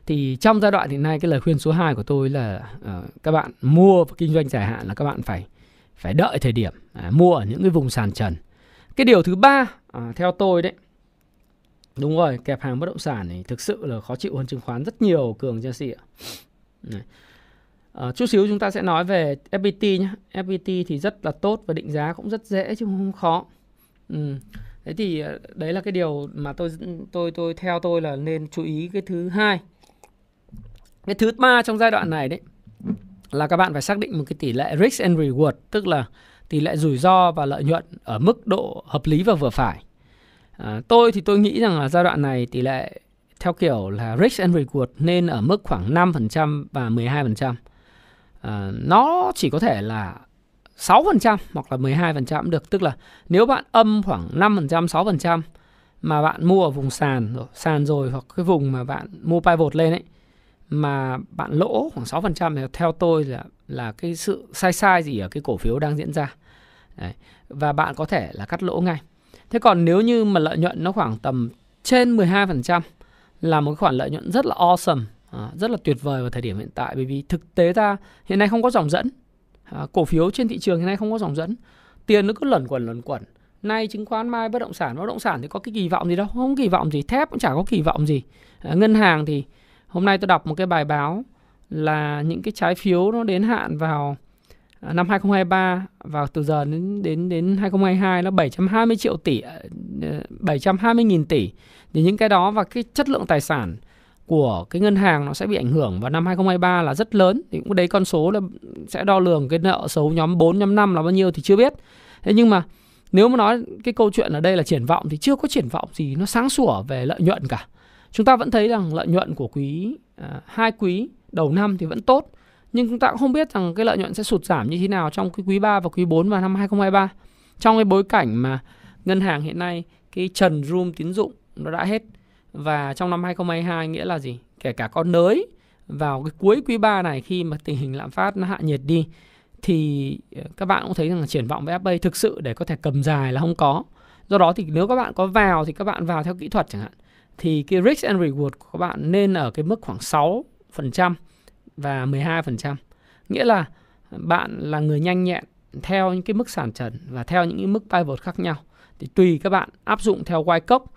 Thì trong giai đoạn hiện nay cái lời khuyên số 2 của tôi là uh, các bạn mua và kinh doanh dài hạn là các bạn phải phải đợi thời điểm à, mua ở những cái vùng sàn trần cái điều thứ ba à, theo tôi đấy đúng rồi kẹp hàng bất động sản thì thực sự là khó chịu hơn chứng khoán rất nhiều cường chia sẻ À, ờ, chút xíu chúng ta sẽ nói về FPT nhé. FPT thì rất là tốt và định giá cũng rất dễ chứ không khó. Ừ. Thế thì ờ, đấy là cái điều mà tôi tôi tôi theo tôi là nên chú ý cái thứ hai. Cái thứ ba trong giai đoạn này đấy là các bạn phải xác định một cái tỷ lệ risk and reward tức là tỷ lệ rủi ro và lợi nhuận ở mức độ hợp lý và vừa phải. À, tôi thì tôi nghĩ rằng là giai đoạn này tỷ lệ theo kiểu là risk and reward nên ở mức khoảng 5% và 12%. À, nó chỉ có thể là 6% hoặc là 12% cũng được. Tức là nếu bạn âm khoảng 5%, 6% mà bạn mua ở vùng sàn rồi, sàn rồi hoặc cái vùng mà bạn mua pivot lên ấy mà bạn lỗ khoảng 6% thì theo tôi là là cái sự sai sai gì ở cái cổ phiếu đang diễn ra. Đấy. Và bạn có thể là cắt lỗ ngay. Thế còn nếu như mà lợi nhuận nó khoảng tầm trên 12% là một khoản lợi nhuận rất là awesome, à, rất là tuyệt vời vào thời điểm hiện tại bởi vì thực tế ra hiện nay không có dòng dẫn. À, cổ phiếu trên thị trường hiện nay không có dòng dẫn. Tiền nó cứ lẩn quẩn lẩn quẩn. Nay chứng khoán mai bất động sản, bất động sản thì có cái kỳ vọng gì đâu, không kỳ vọng gì, thép cũng chả có kỳ vọng gì. À, ngân hàng thì Hôm nay tôi đọc một cái bài báo là những cái trái phiếu nó đến hạn vào à, năm 2023 vào từ giờ đến đến đến 2022 nó 720 triệu tỷ 720 à, ờ, nghìn tỷ thì những cái đó và cái chất lượng tài sản của cái ngân hàng nó sẽ bị ảnh hưởng vào năm 2023 là rất lớn thì cũng đấy con số là sẽ đo lường cái nợ xấu nhóm 4 nhóm 5 là bao nhiêu thì chưa biết. Thế nhưng mà nếu mà nói cái câu chuyện ở đây là triển vọng thì chưa có triển vọng gì nó sáng sủa về lợi nhuận cả. Chúng ta vẫn thấy rằng lợi nhuận của quý à, hai quý đầu năm thì vẫn tốt, nhưng chúng ta cũng không biết rằng cái lợi nhuận sẽ sụt giảm như thế nào trong cái quý 3 và quý 4 vào năm 2023. Trong cái bối cảnh mà ngân hàng hiện nay cái trần room tín dụng nó đã hết và trong năm 2022 nghĩa là gì? Kể cả con nới vào cái cuối quý 3 này khi mà tình hình lạm phát nó hạ nhiệt đi thì ờ, các bạn cũng thấy rằng triển vọng với FA thực sự để có thể cầm dài là không có. Do đó thì nếu các bạn có vào thì các bạn vào theo kỹ thuật chẳng hạn thì cái risk and reward của các bạn nên ở cái mức khoảng 6% và 12%. Nghĩa là bạn là người nhanh nhẹn theo những cái mức sàn trần và theo những cái mức pivot khác nhau thì tùy các bạn áp dụng theo quay cốc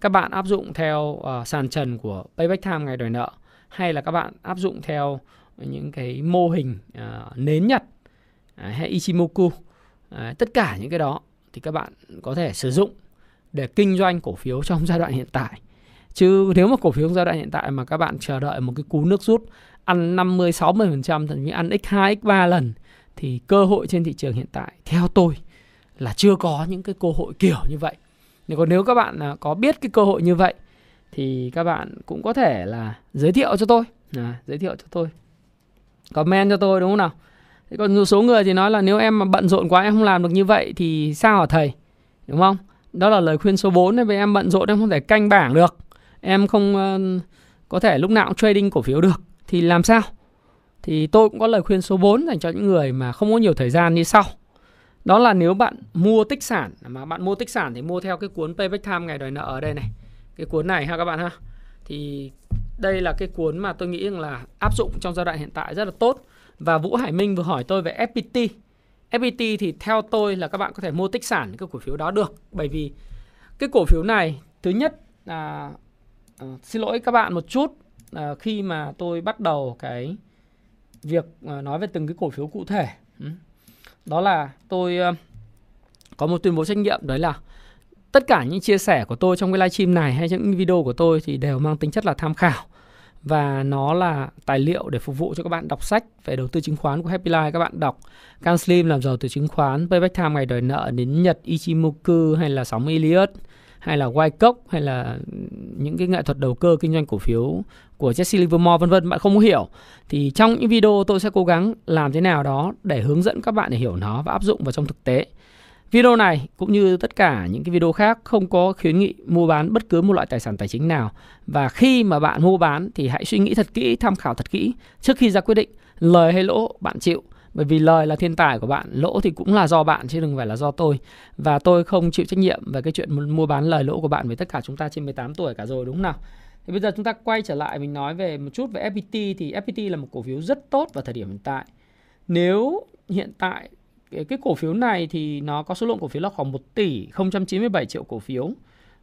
các bạn áp dụng theo uh, sàn trần của payback time ngày đòi nợ hay là các bạn áp dụng theo những cái mô hình uh, nến nhật uh, hay Ichimoku uh, tất cả những cái đó thì các bạn có thể sử dụng để kinh doanh cổ phiếu trong giai đoạn hiện tại chứ nếu mà cổ phiếu giai đoạn hiện tại mà các bạn chờ đợi một cái cú nước rút ăn 50 60% thậm chí ăn x2 x3 lần thì cơ hội trên thị trường hiện tại theo tôi là chưa có những cái cơ hội kiểu như vậy. Nếu còn nếu các bạn à, có biết cái cơ hội như vậy thì các bạn cũng có thể là giới thiệu cho tôi, à, giới thiệu cho tôi. Comment cho tôi đúng không nào? Thế còn số người thì nói là nếu em mà bận rộn quá em không làm được như vậy thì sao hả thầy? Đúng không? Đó là lời khuyên số 4 đấy, vì em bận rộn em không thể canh bảng được. Em không uh, có thể lúc nào cũng trading cổ phiếu được thì làm sao? Thì tôi cũng có lời khuyên số 4 dành cho những người mà không có nhiều thời gian như sau. Đó là nếu bạn mua tích sản mà bạn mua tích sản thì mua theo cái cuốn Payback Time ngày đòi nợ ở đây này. Cái cuốn này ha các bạn ha. Thì đây là cái cuốn mà tôi nghĩ rằng là áp dụng trong giai đoạn hiện tại rất là tốt. Và Vũ Hải Minh vừa hỏi tôi về FPT. FPT thì theo tôi là các bạn có thể mua tích sản cái cổ phiếu đó được. Bởi vì cái cổ phiếu này thứ nhất là uh, xin lỗi các bạn một chút. Uh, khi mà tôi bắt đầu cái việc uh, nói về từng cái cổ phiếu cụ thể. Ừ. Đó là tôi uh, có một tuyên bố trách nhiệm đấy là tất cả những chia sẻ của tôi trong cái livestream này hay những video của tôi thì đều mang tính chất là tham khảo. Và nó là tài liệu để phục vụ cho các bạn đọc sách về đầu tư chứng khoán của Happy Life các bạn đọc. Can Slim làm giàu từ chứng khoán Payback Time ngày đòi nợ đến Nhật Ichimoku hay là sóng Elliott hay là Wyckoff hay là những cái nghệ thuật đầu cơ kinh doanh cổ phiếu của Jesse Livermore vân vân bạn không hiểu. Thì trong những video tôi sẽ cố gắng làm thế nào đó để hướng dẫn các bạn để hiểu nó và áp dụng vào trong thực tế. Video này cũng như tất cả những cái video khác không có khuyến nghị mua bán bất cứ một loại tài sản tài chính nào. Và khi mà bạn mua bán thì hãy suy nghĩ thật kỹ, tham khảo thật kỹ trước khi ra quyết định. Lời hay lỗ bạn chịu bởi vì lời là thiên tài của bạn lỗ thì cũng là do bạn chứ đừng phải là do tôi. Và tôi không chịu trách nhiệm về cái chuyện mua bán lời lỗ của bạn với tất cả chúng ta trên 18 tuổi cả rồi đúng không nào? Thì bây giờ chúng ta quay trở lại mình nói về một chút về FPT thì FPT là một cổ phiếu rất tốt vào thời điểm hiện tại. Nếu hiện tại cái, cổ phiếu này thì nó có số lượng cổ phiếu là khoảng 1 tỷ 097 triệu cổ phiếu.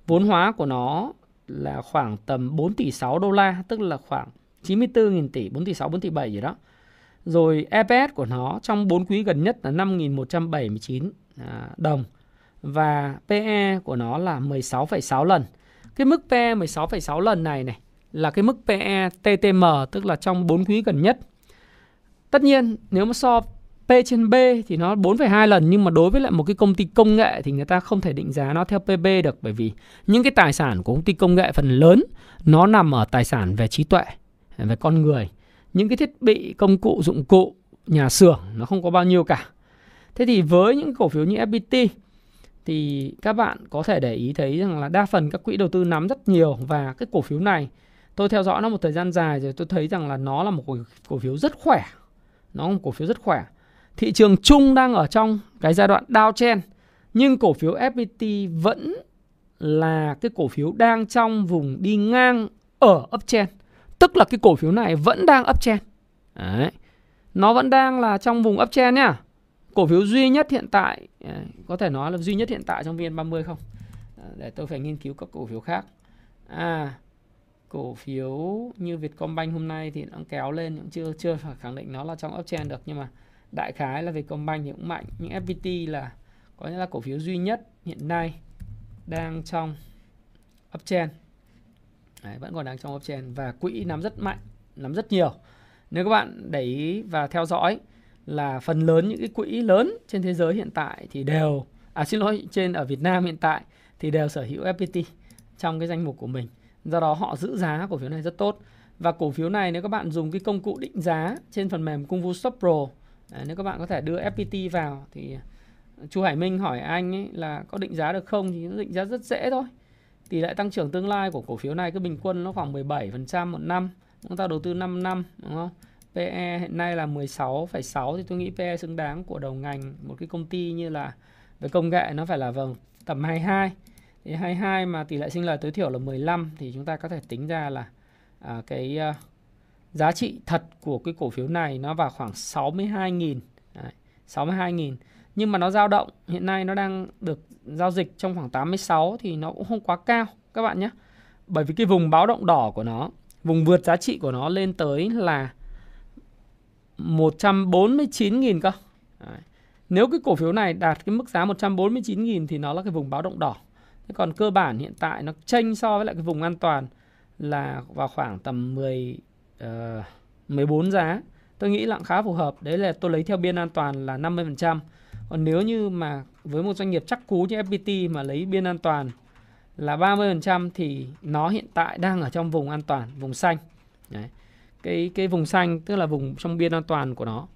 Vốn hóa của nó là khoảng tầm 4 tỷ 6 đô la tức là khoảng 94.000 tỷ 4 tỷ 6 4 tỷ 7 gì đó rồi EPS của nó trong 4 quý gần nhất là 5.179 à, đồng và PE của nó là 16,6 lần. Cái mức PE 16,6 lần này này là cái mức PE TTM tức là trong 4 quý gần nhất. Tất nhiên nếu mà so P trên B thì nó 4,2 lần nhưng mà đối với lại một cái công ty công nghệ thì người ta không thể định giá nó theo PB được bởi vì những cái tài sản của công ty công nghệ phần lớn nó nằm ở tài sản về trí tuệ, về con người những cái thiết bị công cụ dụng cụ nhà xưởng nó không có bao nhiêu cả. Thế thì với những cổ phiếu như FPT thì các bạn có thể để ý thấy rằng là đa phần các quỹ đầu tư nắm rất nhiều và cái cổ phiếu này tôi theo dõi nó một thời gian dài rồi tôi thấy rằng là nó là một cổ phiếu rất khỏe. Nó là một cổ phiếu rất khỏe. Thị trường chung đang ở trong cái giai đoạn downtrend nhưng cổ phiếu FPT vẫn là cái cổ phiếu đang trong vùng đi ngang ở uptrend. Tức là cái cổ phiếu này vẫn đang uptrend. Đấy. Nó vẫn đang là trong vùng uptrend nhá. Cổ phiếu duy nhất hiện tại à, có thể nói là duy nhất hiện tại trong VN30 không? À, để tôi phải nghiên cứu các cổ phiếu khác. À cổ phiếu như Vietcombank hôm nay thì nó kéo lên cũng chưa chưa phải khẳng định nó là trong uptrend được nhưng mà đại khái là Vietcombank thì cũng mạnh nhưng FPT là có nghĩa là cổ phiếu duy nhất hiện nay đang trong uptrend Đấy, vẫn còn đang trong uptrend và quỹ nắm rất mạnh, nắm rất nhiều. Nếu các bạn để ý và theo dõi là phần lớn những cái quỹ lớn trên thế giới hiện tại thì đều à xin lỗi trên ở Việt Nam hiện tại thì đều sở hữu FPT trong cái danh mục của mình. Do đó họ giữ giá cổ phiếu này rất tốt. Và cổ phiếu này nếu các bạn dùng cái công cụ định giá trên phần mềm Cung Vu Stop Pro, đấy, nếu các bạn có thể đưa FPT vào thì Chu Hải Minh hỏi anh ấy là có định giá được không thì nó định giá rất dễ thôi tỷ lệ tăng trưởng tương lai của cổ phiếu này cứ bình quân nó khoảng 17% một năm. Chúng ta đầu tư 5 năm đúng không? PE hiện nay là 16,6 thì tôi nghĩ PE xứng đáng của đầu ngành một cái công ty như là về công nghệ nó phải là vâng tầm 22 thì 22 mà tỷ lệ sinh lời tối thiểu là 15 thì chúng ta có thể tính ra là à, cái uh, giá trị thật của cái cổ phiếu này nó vào khoảng 62.000 Đấy, 62.000 nhưng mà nó dao động hiện nay nó đang được giao dịch trong khoảng 86 thì nó cũng không quá cao các bạn nhé bởi vì cái vùng báo động đỏ của nó vùng vượt giá trị của nó lên tới là 149.000 cơ Đấy. Nếu cái cổ phiếu này đạt cái mức giá 149.000 thì nó là cái vùng báo động đỏ. Thế còn cơ bản hiện tại nó chênh so với lại cái vùng an toàn là vào khoảng tầm 10 uh, 14 giá. Tôi nghĩ là khá phù hợp. Đấy là tôi lấy theo biên an toàn là 50%. Còn nếu như mà với một doanh nghiệp chắc cú như FPT mà lấy biên an toàn là 30% thì nó hiện tại đang ở trong vùng an toàn, vùng xanh. Đấy. Cái cái vùng xanh tức là vùng trong biên an toàn của nó.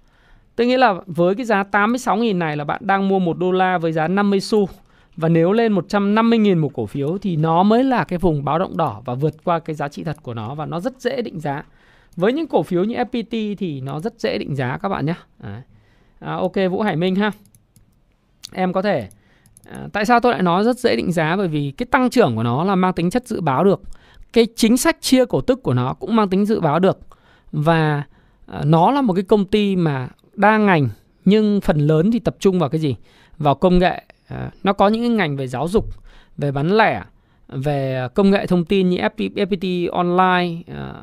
Tôi nghĩ là với cái giá 86.000 này là bạn đang mua 1 đô la với giá 50 xu. Và nếu lên 150.000 một cổ phiếu thì nó mới là cái vùng báo động đỏ và vượt qua cái giá trị thật của nó và nó rất dễ định giá. Với những cổ phiếu như FPT thì nó rất dễ định giá các bạn nhé. À, ok Vũ Hải Minh ha. Em có thể à, tại sao tôi lại nói rất dễ định giá bởi vì cái tăng trưởng của nó là mang tính chất dự báo được. Cái chính sách chia cổ tức của nó cũng mang tính dự báo được. Và à, nó là một cái công ty mà đa ngành nhưng phần lớn thì tập trung vào cái gì? Vào công nghệ. À, nó có những cái ngành về giáo dục, về bán lẻ, về công nghệ thông tin như FPT online, à,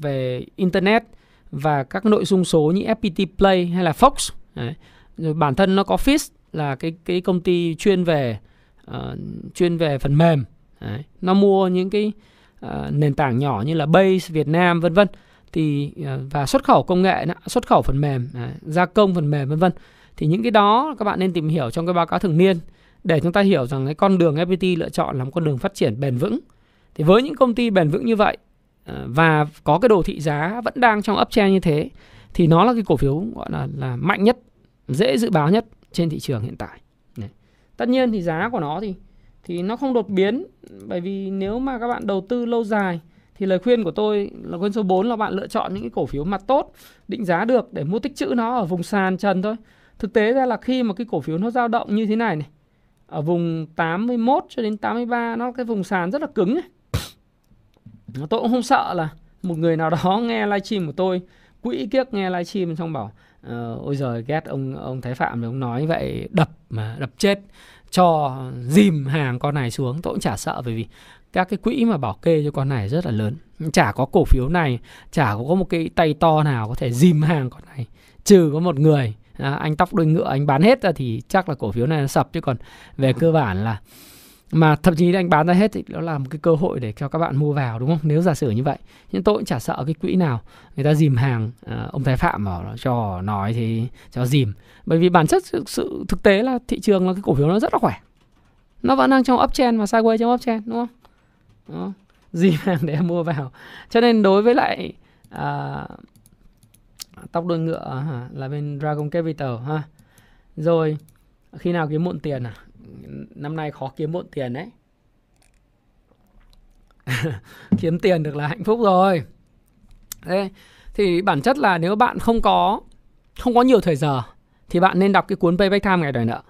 về internet và các nội dung số như FPT Play hay là Fox. Đấy. Rồi bản thân nó có Fish là cái cái công ty chuyên về uh, chuyên về phần mềm. Đấy. Nó mua những cái uh, nền tảng nhỏ như là Base Việt Nam vân vân thì uh, và xuất khẩu công nghệ xuất khẩu phần mềm à, gia công phần mềm vân vân thì những cái đó các bạn nên tìm hiểu trong cái báo cáo thường niên để chúng ta hiểu rằng cái con đường FPT lựa chọn là một con đường phát triển bền vững thì với những công ty bền vững như vậy và có cái đồ thị giá vẫn đang trong uptrend như thế thì nó là cái cổ phiếu gọi là là mạnh nhất dễ dự báo nhất trên thị trường hiện tại Đấy. tất nhiên thì giá của nó thì thì nó không đột biến, bởi vì nếu mà các bạn đầu tư lâu dài thì lời khuyên của tôi là khuyên số 4 là bạn lựa chọn những cái cổ phiếu mặt tốt, định giá được để mua tích trữ nó ở vùng sàn trần thôi thực tế ra là khi mà cái cổ phiếu nó dao động như thế này này, ở vùng 81 cho đến 83 nó cái vùng sàn rất là cứng ấy. tôi cũng không sợ là một người nào đó nghe livestream của tôi, quỹ kiếc nghe livestream xong bảo uh, ôi giời ghét ông ông Thái Phạm thì ông nói vậy đập mà đập chết cho dìm hàng con này xuống. Tôi cũng chả sợ bởi vì các cái quỹ mà bảo kê cho con này rất là lớn. Chả có cổ phiếu này chả có một cái tay to nào có thể dìm hàng con này trừ có một người. À, anh tóc đuôi ngựa anh bán hết ra thì chắc là cổ phiếu này nó sập. Chứ còn về cơ bản là mà thậm chí anh bán ra hết thì nó là một cái cơ hội để cho các bạn mua vào đúng không? Nếu giả sử như vậy. Nhưng tôi cũng chả sợ cái quỹ nào người ta dìm hàng à, ông thái phạm bảo cho nói thì cho dìm. Bởi vì bản chất sự, sự thực tế là thị trường là cái cổ phiếu nó rất là khỏe. Nó vẫn đang trong uptrend và sideways trong uptrend đúng không? Đó. dìm hàng để mua vào. Cho nên đối với lại à, tóc đuôi ngựa hả? là bên Dragon Capital ha. Rồi khi nào kiếm muộn tiền à? Năm nay khó kiếm muộn tiền đấy. Kiếm tiền được là hạnh phúc rồi. Thế, thì bản chất là nếu bạn không có không có nhiều thời giờ thì bạn nên đọc cái cuốn Payback Time ngày đòi nợ.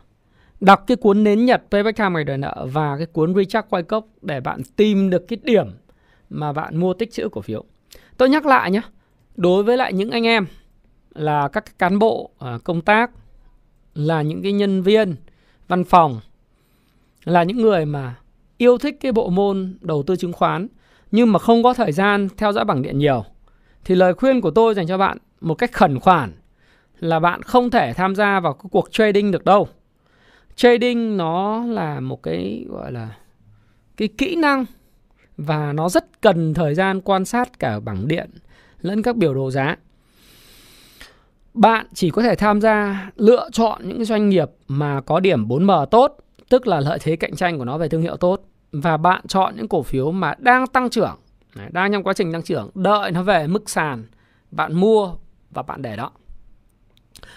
Đọc cái cuốn nến Nhật Payback Time ngày đòi nợ và cái cuốn Richard Wyckoff để bạn tìm được cái điểm mà bạn mua tích trữ cổ phiếu. Tôi nhắc lại nhé, đối với lại những anh em là các cán bộ ờ, công tác, là những cái nhân viên văn phòng, là những người mà yêu thích cái bộ môn đầu tư chứng khoán nhưng mà không có thời gian theo dõi bảng điện nhiều thì lời khuyên của tôi dành cho bạn một cách khẩn khoản là bạn không thể tham gia vào cái cuộc trading được đâu trading nó là một cái gọi là cái kỹ năng và nó rất cần thời gian quan sát cả bảng điện lẫn các biểu đồ giá. Bạn chỉ có thể tham gia lựa chọn những doanh nghiệp mà có điểm 4M tốt, tức là lợi thế cạnh tranh của nó về thương hiệu tốt. Và bạn chọn những cổ phiếu mà đang tăng trưởng, đang trong quá trình tăng trưởng, đợi nó về mức sàn, bạn mua và bạn để đó.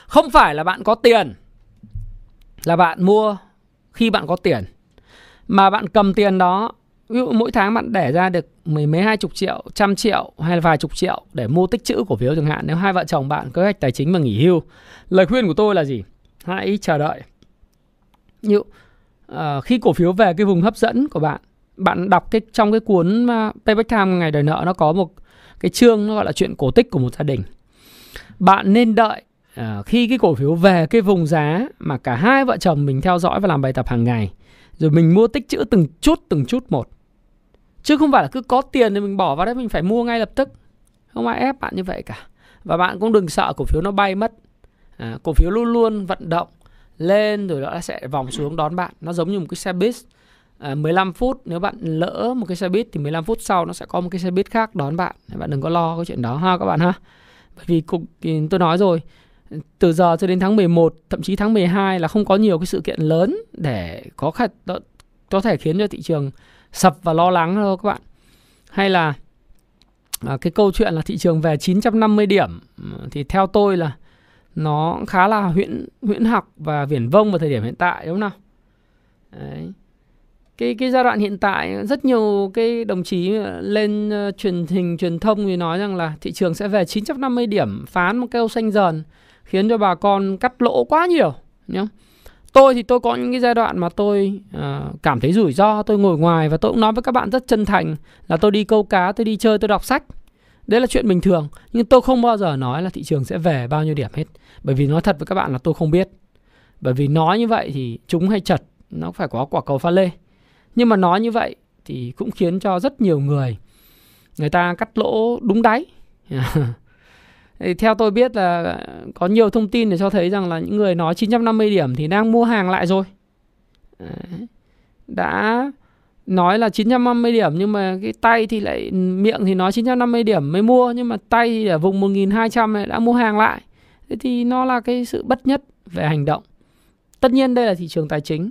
Không phải là bạn có tiền là bạn mua khi bạn có tiền mà bạn cầm tiền đó ví dụ mỗi tháng bạn để ra được mười mấy hai chục triệu trăm triệu hay là vài chục triệu để mua tích chữ cổ phiếu chẳng hạn. Nếu hai vợ chồng bạn có hoạch tài chính mà nghỉ hưu lời khuyên của tôi là gì? Hãy chờ đợi. Như uh, khi cổ phiếu về cái vùng hấp dẫn của bạn bạn đọc cái trong cái cuốn ờ, payback time ngày đời nợ nó có một cái chương nó gọi là chuyện cổ tích của một gia đình. Bạn nên đợi uh, khi cái cổ phiếu về cái vùng giá mà cả hai vợ chồng mình theo dõi và làm bài tập hàng ngày rồi mình mua tích trữ từng chút từng chút một. Chứ không phải là cứ có tiền thì mình bỏ vào đấy mình phải mua ngay lập tức. Không ai ép bạn như vậy cả. Và bạn cũng đừng sợ cổ phiếu nó bay mất. À, cổ phiếu luôn luôn vận động lên rồi nó sẽ vòng xuống đón bạn. Nó giống như một cái xe buýt. À, 15 phút nếu bạn lỡ một cái xe buýt thì 15 phút sau nó sẽ có một cái xe buýt khác đón bạn. Bạn đừng có lo cái chuyện đó ha các bạn ha. Bởi vì tôi nói rồi từ giờ cho đến tháng 11 thậm chí tháng 12 là không có nhiều cái sự kiện lớn để có khả, có thể khiến cho thị trường sập và lo lắng đâu các bạn. Hay là à, cái câu chuyện là thị trường về 950 điểm thì theo tôi là nó khá là huyễn huyễn học và viển vông vào thời điểm hiện tại đúng không nào? Đấy. cái cái giai đoạn hiện tại rất nhiều cái đồng chí lên uh, truyền hình truyền thông thì nói rằng là thị trường sẽ về 950 điểm phán một kêu xanh dần khiến cho bà con cắt lỗ quá nhiều nhá. Tôi thì tôi có những cái giai đoạn mà tôi uh, cảm thấy rủi ro tôi ngồi ngoài và tôi cũng nói với các bạn rất chân thành là tôi đi câu cá tôi đi chơi tôi đọc sách đấy là chuyện bình thường, nhưng tôi không bao giờ nói là thị trường sẽ về bao nhiêu điểm hết. Bởi vì nói thật với các bạn là tôi không biết. Bởi vì nói như vậy thì chúng hay chật, nó phải có quả cầu pha lê. Nhưng mà nói như vậy thì cũng khiến cho rất nhiều người người ta cắt lỗ đúng đáy. Theo tôi biết là có nhiều thông tin để cho thấy rằng là những người nói 950 điểm thì đang mua hàng lại rồi. Đã nói là 950 điểm nhưng mà cái tay thì lại miệng thì nói 950 điểm mới mua nhưng mà tay thì ở vùng 1200 này đã mua hàng lại. Thế thì nó là cái sự bất nhất về hành động. Tất nhiên đây là thị trường tài chính.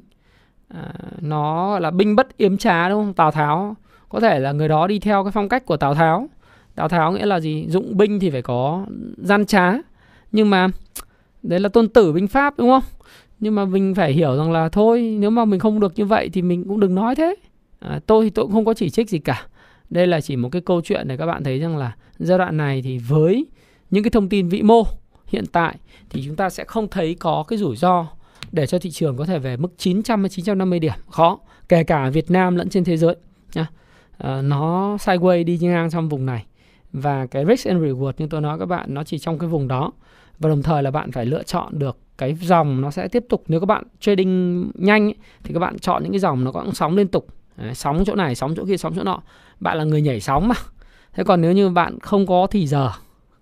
À, nó gọi là binh bất yếm trá đúng không? Tào Tháo có thể là người đó đi theo cái phong cách của Tào Tháo. Tào Tháo nghĩa là gì? Dụng binh thì phải có gian trá. Nhưng mà đấy là tôn tử binh pháp đúng không? Nhưng mà mình phải hiểu rằng là thôi nếu mà mình không được như vậy thì mình cũng đừng nói thế à, tôi thì tôi cũng không có chỉ trích gì cả. Đây là chỉ một cái câu chuyện để các bạn thấy rằng là giai đoạn này thì với những cái thông tin vĩ mô hiện tại thì chúng ta sẽ không thấy có cái rủi ro để cho thị trường có thể về mức 900 hay 950 điểm. Khó kể cả Việt Nam lẫn trên thế giới nhá. À, nó sideways đi ngang trong vùng này. Và cái risk and reward như tôi nói các bạn nó chỉ trong cái vùng đó. Và đồng thời là bạn phải lựa chọn được cái dòng nó sẽ tiếp tục. Nếu các bạn trading nhanh ấy, thì các bạn chọn những cái dòng nó có sóng liên tục. Đấy, sóng chỗ này sóng chỗ kia sóng chỗ nọ. Bạn là người nhảy sóng mà. Thế còn nếu như bạn không có thì giờ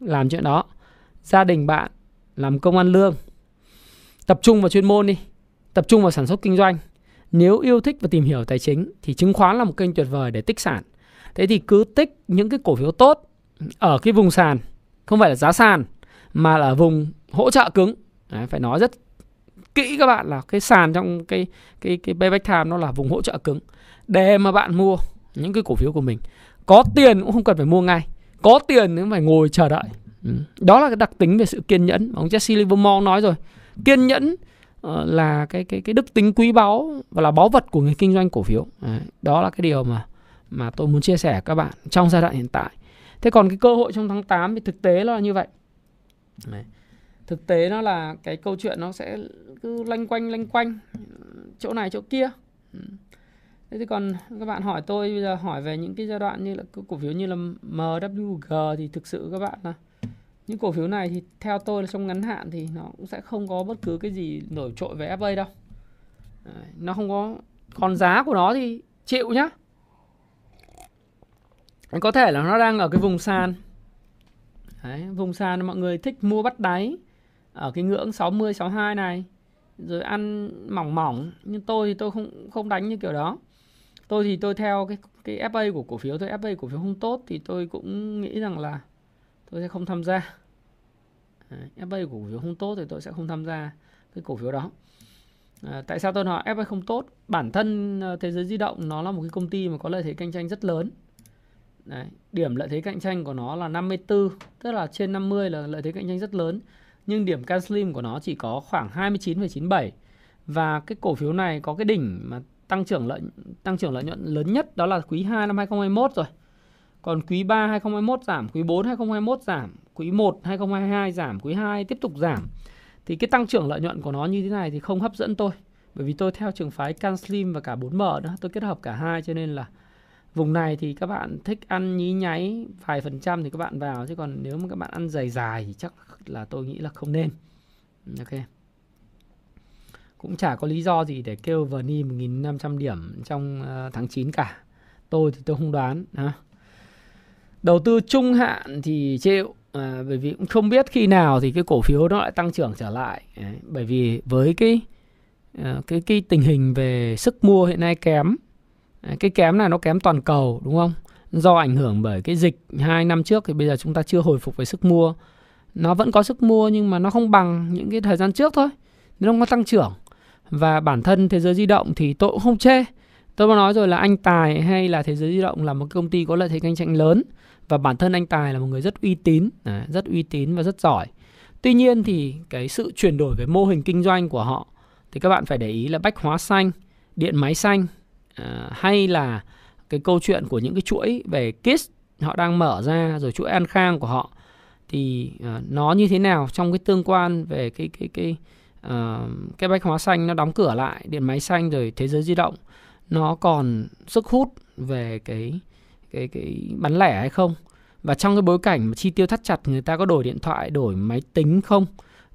làm chuyện đó. Gia đình bạn làm công ăn lương. Tập trung vào chuyên môn đi. Tập trung vào sản xuất kinh doanh. Nếu yêu thích và tìm hiểu tài chính thì chứng khoán là một kênh tuyệt vời để tích sản. Thế thì cứ tích những cái cổ phiếu tốt ở cái vùng sàn. Không phải là giá sàn mà là vùng hỗ trợ cứng. Đấy, phải nói rất kỹ các bạn là cái sàn trong cái cái cái payback time nó là vùng hỗ trợ cứng để mà bạn mua những cái cổ phiếu của mình có tiền cũng không cần phải mua ngay có tiền cũng phải ngồi chờ đợi ừ. đó là cái đặc tính về sự kiên nhẫn ông Jesse Livermore nói rồi kiên nhẫn ờ, là cái cái cái đức tính quý báu và là báu vật của người kinh doanh cổ phiếu Đấy, đó là cái điều mà mà tôi muốn chia sẻ các bạn trong giai đoạn hiện tại thế còn cái cơ hội trong tháng 8 thì thực tế nó là như vậy Đấy. thực tế nó là cái câu chuyện nó sẽ cứ lanh quanh lanh quanh chỗ này chỗ kia. Ừ. Thế thì còn các bạn hỏi tôi bây giờ hỏi về những cái giai đoạn như là cổ phiếu như là MWG thì thực sự các bạn là những cổ phiếu này thì theo tôi là trong ngắn hạn thì nó cũng sẽ không có bất cứ cái gì nổi trội về FA đâu. Đấy, nó không có còn giá của nó thì chịu nhá. Có thể là nó đang ở cái vùng sàn. Đấy, vùng sàn mọi người thích mua bắt đáy ở cái ngưỡng 60 62 này rồi ăn mỏng mỏng nhưng tôi thì tôi không không đánh như kiểu đó tôi thì tôi theo cái cái FA của cổ phiếu thôi. FA cổ phiếu không tốt thì tôi cũng nghĩ rằng là tôi sẽ không tham gia. Đấy, FA của cổ phiếu không tốt thì tôi sẽ không tham gia cái cổ phiếu đó. À, tại sao tôi nói FA không tốt? Bản thân ờ, thế giới di động nó là một cái công ty mà có lợi thế cạnh tranh rất lớn. Đấy, điểm lợi thế cạnh tranh của nó là 54 tức là trên 50 là lợi thế cạnh tranh rất lớn. Nhưng điểm CanSlim của nó chỉ có khoảng 29,97 và cái cổ phiếu này có cái đỉnh mà tăng trưởng lợi tăng trưởng lợi nhuận lớn nhất đó là quý 2 năm 2021 rồi. Còn quý 3 2021 giảm, quý 4 2021 giảm, quý 1 2022 giảm, quý 2 tiếp tục giảm. Thì cái tăng trưởng lợi nhuận của nó như thế này thì không hấp dẫn tôi. Bởi vì tôi theo trường phái can slim và cả 4M nữa, tôi kết hợp cả hai cho nên là vùng này thì các bạn thích ăn nhí nháy vài phần trăm thì các bạn vào chứ còn nếu mà các bạn ăn dài dài thì chắc là tôi nghĩ là không nên ừ, ok cũng chả có lý do gì để kêu VNI 1.500 điểm trong ờ, tháng 9 cả. Tôi thì tôi không đoán à. đầu tư trung hạn thì chịu à, bởi vì cũng không biết khi nào thì cái cổ phiếu nó lại tăng trưởng trở lại. Đấy, bởi vì với cái ờ, cái cái tình hình về sức mua hiện nay kém cái kém này nó kém toàn cầu đúng không? Do ảnh hưởng bởi cái dịch hai năm trước thì bây giờ chúng ta chưa hồi phục về sức mua. Nó vẫn có sức mua nhưng mà nó không bằng những cái thời gian trước thôi. Nó không có tăng trưởng và bản thân thế giới di động thì tôi cũng không chê. Tôi đã nói rồi là anh tài hay là thế giới di động là một công ty có lợi thế cạnh tranh lớn. Và bản thân anh tài là một người rất uy tín à, rất uy tín và rất giỏi. Tuy nhiên thì cái sự chuyển đổi về mô hình kinh doanh của họ, thì các bạn phải để ý là bách hóa xanh, điện máy xanh à, hay là cái câu chuyện của những cái chuỗi về KISS họ đang mở ra, rồi chuỗi An Khang của họ, thì à, nó như thế nào trong cái tương quan về cái cái cái uh, cái bách hóa xanh nó đóng cửa lại điện máy xanh rồi thế giới di động nó còn sức hút về cái cái cái bán lẻ hay không? Và trong cái bối cảnh mà chi tiêu thắt chặt người ta có đổi điện thoại đổi máy tính không?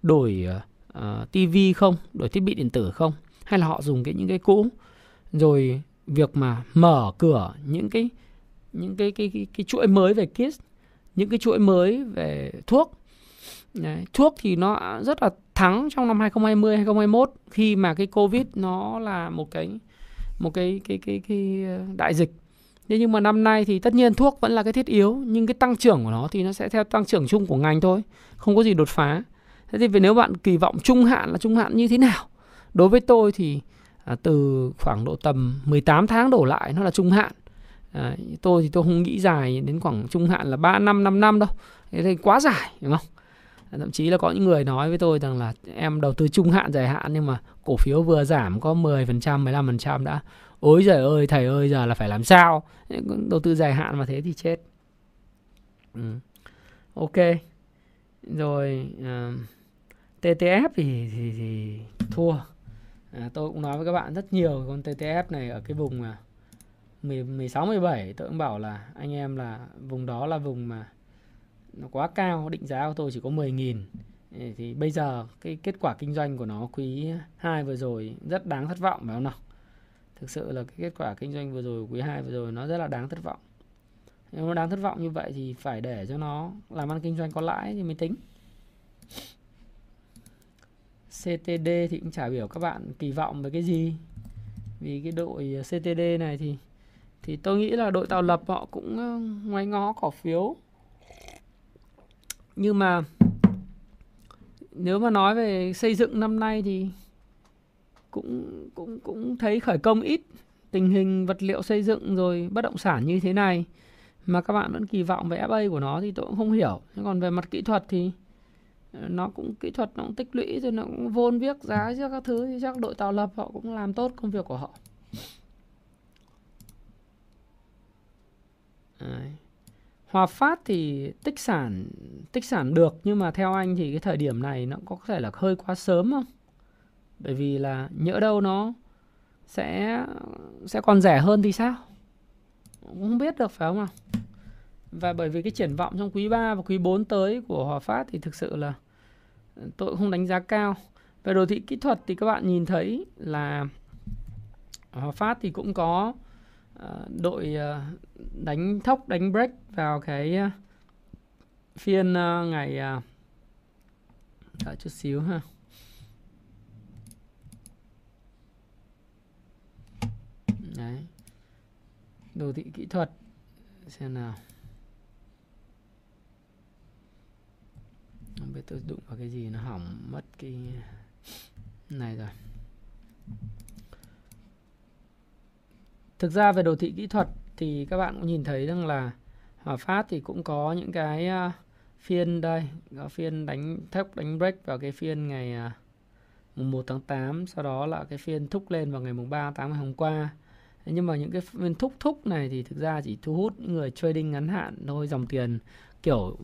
Đổi ờ, uh, tivi không? Đổi thiết bị điện tử không? Hay là họ dùng cái những cái cũ? Rồi việc mà mở cửa những cái những cái cái cái, cái chuỗi mới về kit những cái chuỗi mới về thuốc Đấy, thuốc thì nó rất là thắng trong năm 2020 2021 khi mà cái covid nó là một cái một cái cái cái cái ờ, đại dịch. Thế nhưng mà năm nay thì tất nhiên thuốc vẫn là cái thiết yếu nhưng cái tăng trưởng của nó thì nó sẽ theo tăng trưởng chung của ngành thôi không có gì đột phá. Thế thì nếu bạn kỳ vọng trung hạn là trung hạn như thế nào? Đối với tôi thì à, từ khoảng độ tầm 18 tháng đổ lại nó là trung hạn. À, tôi thì tôi không nghĩ dài đến khoảng trung hạn là 3 năm 5 năm đâu. Thế thì quá dài đúng không? Thậm chí là có những người nói với tôi rằng là em đầu tư trung hạn dài hạn nhưng mà cổ phiếu vừa giảm có 10% 15% đã. Ôi giời ơi thầy ơi giờ là phải làm sao? Đầu tư dài hạn mà thế thì chết. Ừ. ok. Rồi ờ, uh, TTF thì, thì, thì thua. À, tôi cũng nói với các bạn rất nhiều con TTF này ở cái vùng mà 16 17 tôi cũng bảo là anh em là vùng đó là vùng mà nó quá cao, định giá của tôi chỉ có 10.000 thì bây giờ cái kết quả kinh doanh của nó quý 2 vừa rồi rất đáng thất vọng, phải không nào? Thực sự là cái kết quả kinh doanh vừa rồi, quý 2 vừa rồi nó rất là đáng thất vọng. Nếu nó đáng thất vọng như vậy thì phải để cho nó làm ăn kinh doanh có lãi thì mới tính. CTD thì cũng chả biểu các bạn kỳ vọng về cái gì. Vì cái đội CTD này thì thì tôi nghĩ là đội tạo lập họ cũng ờ, ngoái ngó, cổ phiếu nhưng mà nếu mà nói về xây dựng năm nay thì cũng cũng cũng thấy khởi công ít. Tình hình vật liệu xây dựng rồi bất động sản như thế này mà các bạn vẫn kỳ vọng về FA của nó thì tôi cũng không hiểu. Còn về mặt kỹ thuật thì ờ, nó cũng, kỹ thuật nó cũng tích lũy rồi nó cũng vôn viết giá cho các thứ. Thì chắc đội tạo lập họ cũng làm tốt công việc của họ. Đấy. Hòa Phát thì tích sản tích sản được, nhưng mà theo anh thì cái thời điểm này nó có thể là hơi quá sớm không? Bởi vì là nhỡ đâu nó sẽ sẽ còn rẻ hơn thì sao? Cũng không biết được, phải không nào? Và bởi vì cái triển vọng trong quý 3 và quý 4 tới của Hòa Phát thì thực sự là tôi cũng không đánh giá cao. Về đồ thị kỹ thuật thì các bạn nhìn thấy là Hòa Phát thì cũng có Ờ, đội ờ, đánh thốc đánh break vào cái ờ, phiên ngày đợi chút xíu ha. Đấy. Đồ thị kỹ thuật. Xem nào. Không biết tôi đụng vào cái gì, nó hỏng mất cái này rồi thực ra về đồ thị kỹ thuật thì các bạn cũng nhìn thấy rằng là à, Hòa Phát thì cũng có những cái à, phiên đây, có phiên đánh thép đánh break vào cái phiên ngày à, mùng 1 tháng 8 sau đó là cái phiên thúc lên vào ngày mùng 3 tháng 8 ngày hôm qua. Nhưng mà những cái phiên thúc thúc này thì thực ra chỉ thu hút những người trading ngắn hạn thôi, dòng tiền, kiểu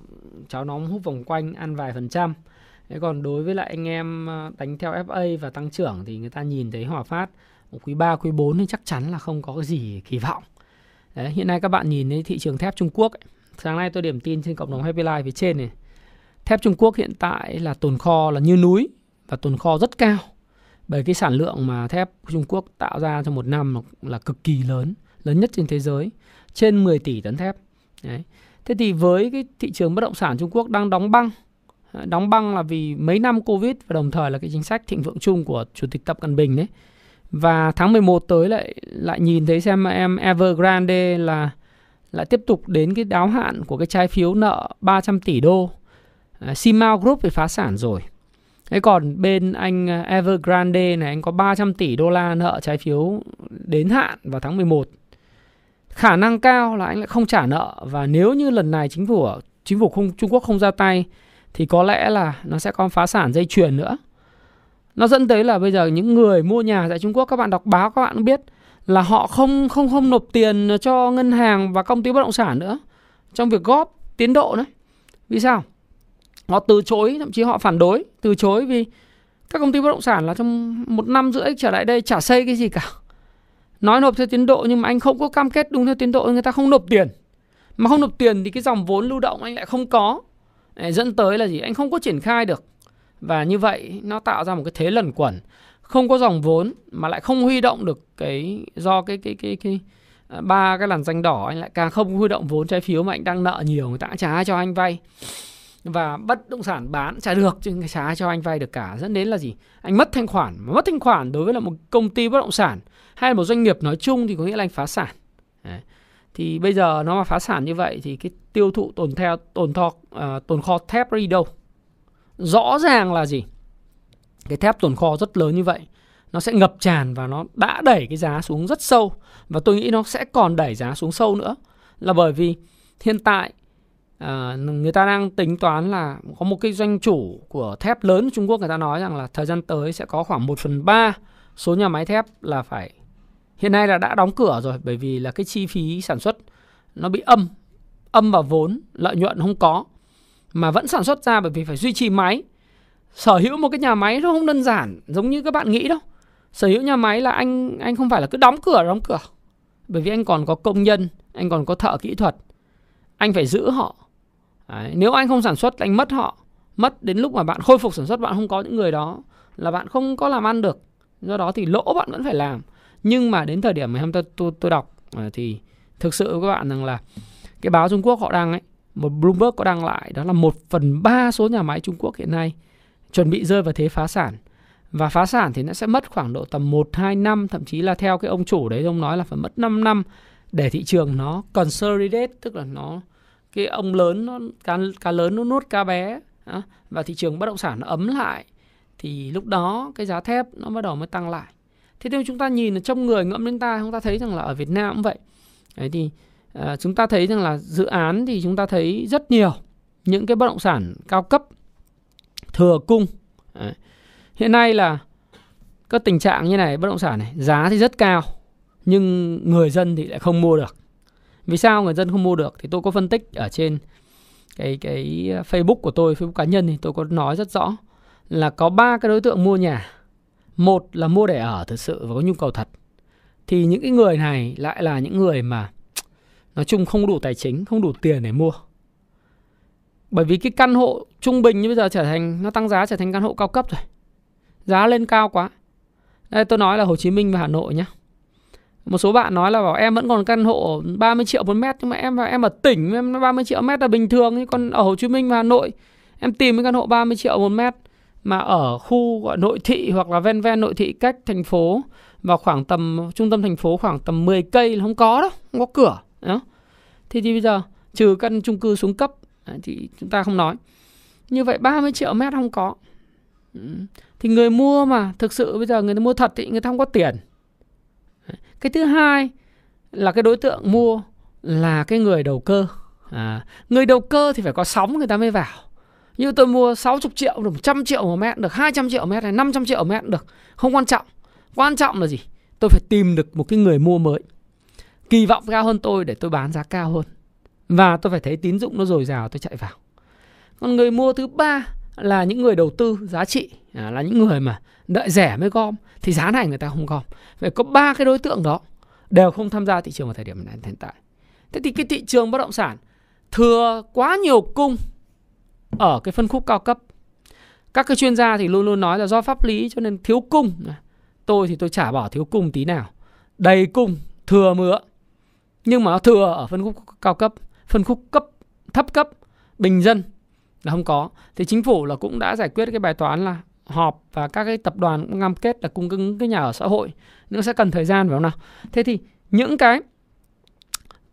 cháu nóng hút vòng quanh, ăn vài phần trăm. Thế còn đối với lại anh em đánh theo FA và tăng trưởng thì người ta nhìn thấy Hòa Phát quý 3, quý 4 thì chắc chắn là không có cái gì kỳ vọng. Đấy, hiện nay các bạn nhìn thấy thị trường thép Trung Quốc ấy. Sáng nay tôi điểm tin trên cộng đồng Happy Life phía trên này. Thép Trung Quốc hiện tại là tồn kho là như núi và tồn kho rất cao. Bởi cái sản lượng mà thép Trung Quốc tạo ra trong một năm là cực kỳ lớn, lớn nhất trên thế giới, trên 10 tỷ tấn thép. Đấy. Thế thì với cái thị trường bất động sản Trung Quốc đang đóng băng, đóng băng là vì mấy năm Covid và đồng thời là cái chính sách thịnh vượng chung của Chủ tịch Tập Cận Bình đấy. Và tháng 11 tới lại lại nhìn thấy xem em Evergrande là, lại tiếp tục đến cái đáo hạn của cái trái phiếu nợ 300 tỷ đô. À, Simao Group thì phá sản rồi. Thế còn bên anh Evergrande này, anh có 300 tỷ đô la nợ trái phiếu đến hạn vào tháng 11. Khả năng cao là anh lại không trả nợ và nếu như lần này chính phủ chính phủ không, Trung Quốc không ra tay thì có lẽ là nó sẽ có phá sản dây chuyền nữa. Nó dẫn tới là bây giờ những người mua nhà tại Trung Quốc các bạn đọc báo các bạn biết là họ không không không nộp tiền cho ngân hàng và công ty bất động sản nữa trong việc góp tiến độ nữa. Vì sao? Họ từ chối, thậm chí họ phản đối, từ chối vì các công ty bất động sản là trong một năm rưỡi trở lại đây chả xây cái gì cả. Nói nộp theo tiến độ nhưng mà anh không có cam kết đúng theo tiến độ người ta không nộp tiền. Mà không nộp tiền thì cái dòng vốn lưu động anh lại không có. Để dẫn tới là gì? Anh không có triển khai được. Và như vậy nó tạo ra một cái thế lẩn quẩn. Không có dòng vốn mà lại không huy động được cái do cái cái cái cái à, ba cái làn danh đỏ anh lại càng không huy động vốn trái phiếu mà anh đang nợ nhiều người ta trả cho anh vay. Và bất động sản bán trả được chứ trả cho anh vay được cả. Dẫn đến là gì? Anh mất thanh khoản. Mà mất thanh khoản đối với là một công ty bất động sản hay một doanh nghiệp nói chung thì có nghĩa là anh phá sản. Đấy. thì bây giờ nó mà phá sản như vậy thì cái tiêu thụ tồn theo tồn thọ uh, tồn kho thép đi đâu? Rõ ràng là gì? Cái thép tồn kho rất lớn như vậy nó sẽ ngập tràn và nó đã đẩy cái giá xuống rất sâu. Và tôi nghĩ nó sẽ còn đẩy giá xuống sâu nữa. Là bởi vì hiện tại à, người ta đang tính toán là có một cái doanh chủ của thép lớn Trung Quốc người ta nói rằng là thời gian tới sẽ có khoảng 1 phần 3 số nhà máy thép là phải hiện nay là đã đóng cửa rồi bởi vì là cái chi phí sản xuất nó bị âm âm vào vốn lợi nhuận không có mà vẫn sản xuất ra bởi vì phải duy trì máy. Sở hữu một cái nhà máy nó không đơn giản giống như các bạn nghĩ đâu. Sở hữu nhà máy là anh anh không phải là cứ đóng cửa đóng cửa. Bởi vì anh còn có công nhân anh còn có thợ kỹ thuật. Anh phải giữ họ. Đấy, nếu anh không sản xuất anh mất họ. Mất đến lúc mà bạn khôi phục sản xuất bạn không có những người đó là bạn không có làm ăn được. Do đó thì lỗ bạn vẫn phải làm. Nhưng mà đến thời điểm mà hôm tôi tôi, tôi đọc à, thì thực sự các bạn rằng là cái báo Trung Quốc họ đang ấy một Bloomberg có đăng lại đó là một phần ba số nhà máy Trung Quốc hiện nay chuẩn bị rơi vào thế phá sản. Và phá sản thì nó sẽ mất khoảng độ tầm 1-2 năm thậm chí là theo cái ông chủ đấy ông nói là phải mất 5 năm để thị trường nó consolidate tức là nó cái ông lớn nó cá, cá lớn nó nuốt cá bé đó, và thị trường bất động sản nó ấm lại thì lúc đó cái giá thép nó bắt đầu mới tăng lại. Thế nên chúng ta nhìn trong người ngẫm đến ta chúng ta thấy rằng là ở Việt Nam cũng vậy. Đấy thì à, chúng ta thấy rằng là dự án thì chúng ta thấy rất nhiều những cái bất động sản cao cấp thừa cung. Đấy. hiện nay là các tình trạng như này bất động sản này giá thì rất cao nhưng người dân thì lại không mua được. Vì sao người dân không mua được thì tôi có phân tích ở trên cái cái Facebook của tôi Facebook cá nhân thì tôi có nói rất rõ là có ba cái đối tượng mua nhà. Một là mua để ở thực sự và có nhu cầu thật. Thì những cái người này lại là những người mà nói chung không đủ tài chính không đủ tiền để mua. Bởi vì cái căn hộ trung bình như bây giờ trở thành nó tăng giá trở thành căn hộ cao cấp rồi. Giá lên cao quá. Đây tôi nói là Hồ Chí Minh và Hà Nội nhé một số bạn nói là bảo em vẫn còn căn hộ 30 triệu một mét nhưng mà em em ở tỉnh em 30 triệu mét là bình thường nhưng còn ở Hồ Chí Minh và Hà Nội em tìm cái căn hộ 30 triệu một mét mà ở khu gọi nội thị hoặc là ven ven nội thị cách thành phố và khoảng tầm trung tâm thành phố khoảng tầm 10 cây là không có đâu, không có cửa. Đó. Thì, thì bây giờ trừ căn chung cư xuống cấp thì chúng ta không nói. Như vậy 30 triệu mét không có. Thì người mua mà thực sự bây giờ người ta mua thật thì người ta không có tiền. Cái thứ hai là cái đối tượng mua là cái người đầu cơ. À, người đầu cơ thì phải có sóng người ta mới vào. Như tôi mua 60 triệu, được 100 triệu một mét, được 200 triệu một mét hay 500 triệu một mét được. Không quan trọng. Quan trọng là gì? Tôi phải tìm được một cái người mua mới. Kỳ vọng cao hơn tôi để tôi bán giá cao hơn. Và tôi phải thấy tín dụng nó dồi dào tôi chạy vào. Còn người mua thứ ba là những người đầu tư giá trị. À, là những người mà đợi rẻ mới gom. Thì giá này người ta không gom. Vậy có ba cái đối tượng đó. đều không tham gia thị trường vào thời điểm này hiện tại. Thế thì cái thị trường bất động sản thừa quá nhiều cung ở cái phân khúc cao cấp. Các cái chuyên gia thì luôn luôn nói là do pháp lý cho nên thiếu cung. Tôi thì tôi chả bỏ thiếu cung tí nào. Đầy cung, thừa mứa. Nhưng mà nó thừa ở phân khúc cao cấp, phân khúc cấp thấp cấp, bình dân là không có. Thì chính phủ là cũng đã giải quyết cái bài toán là họp và các cái tập đoàn cũng cam kết là cung ứng cái nhà ở xã hội. Nhưng sẽ cần thời gian phải không nào? Thế thì những cái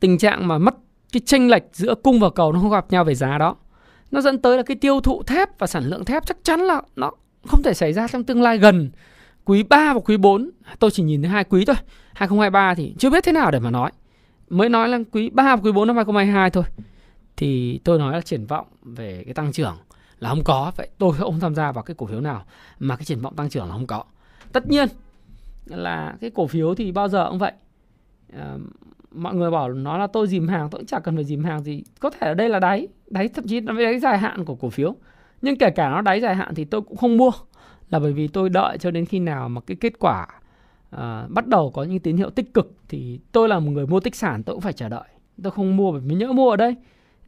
tình trạng mà mất cái chênh lệch giữa cung và cầu nó không gặp nhau về giá đó nó dẫn tới là cái tiêu thụ thép và sản lượng thép chắc chắn là nó không thể xảy ra trong tương lai gần quý 3 và quý 4 tôi chỉ nhìn thấy hai quý thôi 2023 thì chưa biết thế nào để mà nói mới nói là quý 3 và quý 4 năm 2022 thôi. Thì tôi nói là triển vọng về cái tăng trưởng là không có. Vậy tôi không tham gia vào cái cổ phiếu nào mà cái triển vọng tăng trưởng là không có. Tất nhiên là cái cổ phiếu thì bao giờ cũng vậy. À, mọi người bảo nó là tôi dìm hàng tôi cũng chả cần phải dìm hàng gì. Có thể ở đây là đáy đáy thậm chí là đáy dài hạn của cổ phiếu. Nhưng kể cả nó đáy dài hạn thì tôi cũng không mua. Là bởi vì tôi đợi cho đến khi nào mà cái kết quả à, bắt đầu có những tín hiệu tích cực thì tôi là một người mua tích sản tôi cũng phải chờ đợi. Tôi không mua bởi vì nhỡ mua ở đây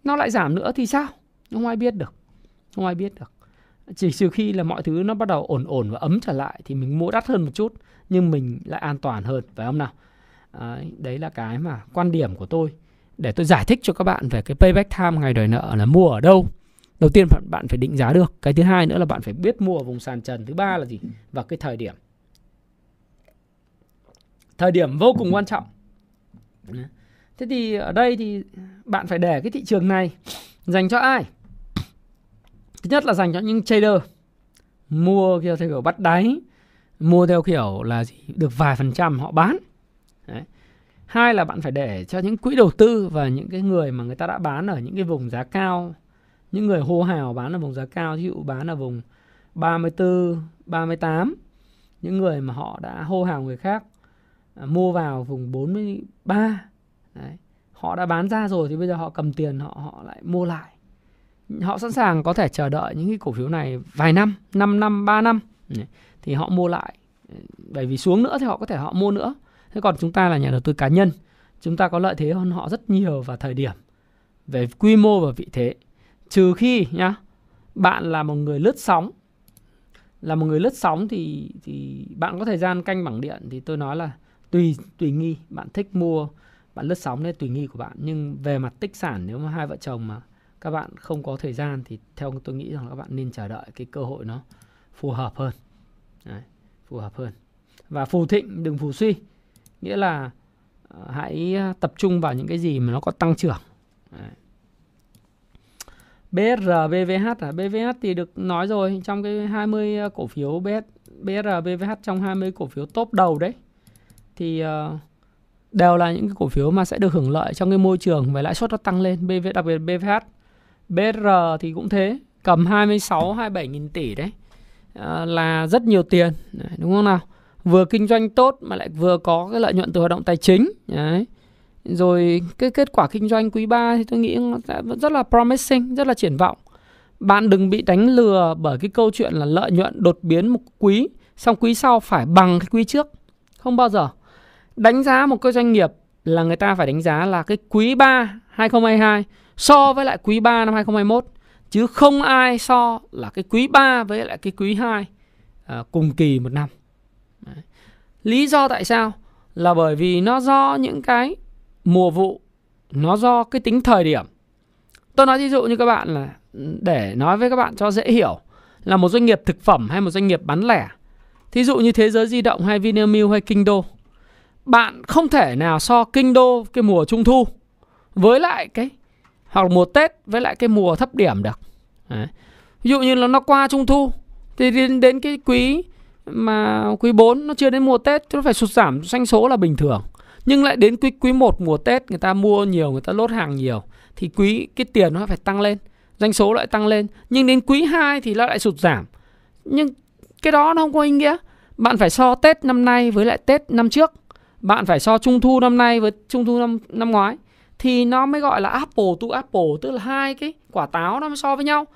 nó lại giảm nữa thì sao? Không ai biết được không ai biết được. Chỉ trừ khi là mọi thứ nó bắt đầu ổn ổn và ấm trở lại thì mình mua đắt hơn một chút nhưng mình lại an toàn hơn phải không nào? Đấy, đấy là cái mà quan điểm của tôi. Để tôi giải thích cho các bạn về cái payback time ngày đòi nợ là mua ở đâu đầu tiên bạn phải định giá được. Cái thứ hai nữa là bạn phải biết mua ở vùng sàn trần thứ ba là gì và cái thời điểm thời điểm vô cùng quan trọng. Thế thì ở đây thì bạn phải để cái thị trường này dành cho ai? Thứ nhất là dành cho những trader. Mua theo kiểu bắt đáy, mua theo kiểu là gì? Được vài phần trăm họ bán. Đấy. hai là bạn phải để cho những quỹ đầu tư và những cái người mà người ta đã bán ở những cái vùng giá cao. Những người hô hào bán ở vùng giá cao ví dụ bán ở vùng 34 38 những người mà họ đã hô hào người khác À, mua vào vùng 43 Đấy. họ đã bán ra rồi thì bây giờ họ cầm tiền, họ họ lại mua lại. Họ sẵn sàng có thể chờ đợi những cái cổ phiếu này vài năm 5 năm 3 năm. Thì họ mua lại. Bởi vì xuống nữa thì họ có thể họ mua nữa. Thế còn chúng ta là nhà đầu tư cá nhân, chúng ta có lợi thế hơn họ rất nhiều vào thời điểm về quy mô và vị thế. Trừ khi nhá, bạn là một người lướt sóng. Là một người lướt sóng thì thì bạn có thời gian canh bảng điện thì tôi nói là tùy tùy nghi. Bạn thích mua bạn lướt sóng đấy tùy nghi của bạn. Nhưng về mặt tích sản nếu mà hai vợ chồng mà các bạn không có thời gian thì theo tôi nghĩ rằng các bạn nên chờ đợi cái cơ hội nó phù hợp hơn. Đấy, phù hợp hơn. Và phù thịnh đừng phù suy. Nghĩa là uh, hãy ờ, tập trung vào những cái gì mà nó có tăng trưởng. Đấy. BR, BVH à? BVH thì được nói rồi. Trong cái 20 ờ, cổ phiếu BS, BR, BVH trong 20 cổ phiếu top đầu đấy thì uh, đều là những cái cổ phiếu mà sẽ được hưởng lợi trong cái môi trường về lãi suất nó tăng lên. BV đặc biệt BVH BR thì cũng thế cầm 26 27 nghìn tỷ đấy à, là rất nhiều tiền đấy, đúng không nào? Vừa kinh doanh tốt mà lại vừa có cái lợi nhuận từ hoạt động tài chính đấy. Rồi cái kết quả kinh doanh quý 3 thì tôi nghĩ vẫn rất là promising rất là triển vọng. Bạn đừng bị đánh lừa bởi cái câu chuyện là lợi nhuận đột biến một quý xong quý sau phải bằng cái quý trước. Không bao giờ đánh giá một cái doanh nghiệp là người ta phải đánh giá là cái quý 3 2022 so với lại quý 3 năm 2021 chứ không ai so là cái quý 3 với lại cái quý 2 à, cùng kỳ một năm. Đấy. Lý do tại sao? Là bởi vì nó do những cái mùa vụ, nó do cái tính thời điểm. Tôi nói ví dụ như các bạn là để nói với các bạn cho dễ hiểu là một doanh nghiệp thực phẩm hay một doanh nghiệp bán lẻ. Thí dụ như Thế giới di động hay Vinamilk hay Kinh Đô. Bạn không thể nào so Kinh Đô cái mùa trung thu với lại cái hoặc là mùa Tết với lại cái mùa thấp điểm được. Đấy. Ví dụ như là nó qua trung thu thì đến, đến cái quý mà quý 4 nó chưa đến mùa Tết nó phải sụt giảm doanh số là bình thường. Nhưng lại đến quý quý 1 mùa Tết người ta mua nhiều, người ta lốt hàng nhiều thì quý cái tiền nó phải tăng lên, doanh số lại tăng lên. Nhưng đến quý 2 thì nó lại sụt giảm. Nhưng cái đó nó không có ý nghĩa. Bạn phải so Tết năm nay với lại Tết năm trước. Bạn phải so Trung thu năm nay với Trung thu năm năm ngoái thì nó mới gọi là apple to apple tức là hai cái quả táo nó mới so với nhau.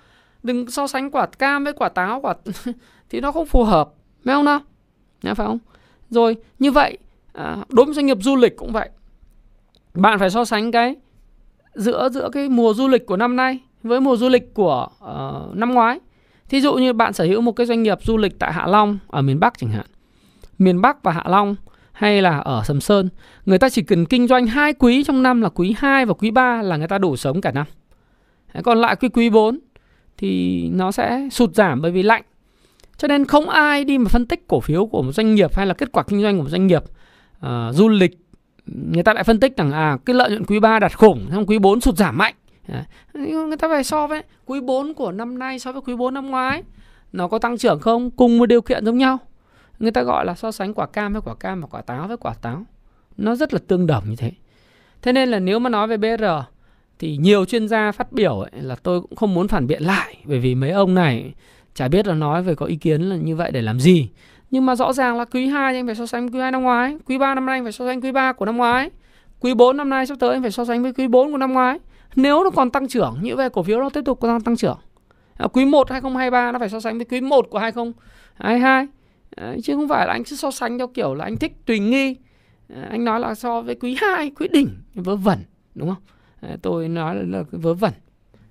Đừng so sánh quả cam với quả táo quả thì nó không phù hợp phải không nào? Phải không? Rồi như vậy à, đối với doanh nghiệp du lịch cũng vậy. Bạn phải so sánh cái giữa giữa cái mùa du lịch của năm nay với mùa du lịch của uh, năm ngoái. Thí dụ như bạn sở hữu một cái doanh nghiệp du lịch tại Hạ Long ở miền Bắc chẳng hạn. Miền Bắc và Hạ Long hay là ở Sầm Sơn. Người ta chỉ cần kinh doanh hai quý trong năm là quý 2 và quý 3 là người ta đủ sống cả năm. Còn lại quý quý 4 thì nó sẽ sụt giảm bởi vì lạnh. Cho nên không ai đi mà phân tích cổ phiếu của một doanh nghiệp hay là kết quả kinh doanh của một doanh nghiệp uh, du lịch người ta lại phân tích rằng à cái lợi nhuận quý 3 đạt khủng xong quý 4 sụt giảm mạnh. Người ta phải so với quý 4 của năm nay so với quý 4 năm ngoái nó có tăng trưởng không? Cùng một điều kiện giống nhau người ta gọi là so sánh quả cam với quả cam và quả táo với quả táo. Nó rất là tương đồng như thế. Thế nên là nếu mà nói về BR thì nhiều chuyên gia phát biểu ấy, là tôi cũng không muốn phản biện lại bởi vì mấy ông này chả biết là nói về có ý kiến là như vậy để làm gì. Nhưng mà rõ ràng là quý 2 anh phải so sánh quý 2 năm ngoái quý 3 năm nay anh phải so sánh quý 3 của năm ngoái quý 4 năm nay sắp tới anh phải so sánh với quý 4 của năm ngoái. Nếu nó còn tăng trưởng như vậy cổ phiếu nó tiếp tục tăng tăng trưởng. À, quý 1 2023 nó phải so sánh với quý 1 của 2022 à, chứ không phải là anh cứ so sánh theo kiểu là anh thích tùy nghi. À, anh nói là so với quý 2 quý đỉnh vớ vẩn đúng không? À, tôi nói là, là vớ vẩn.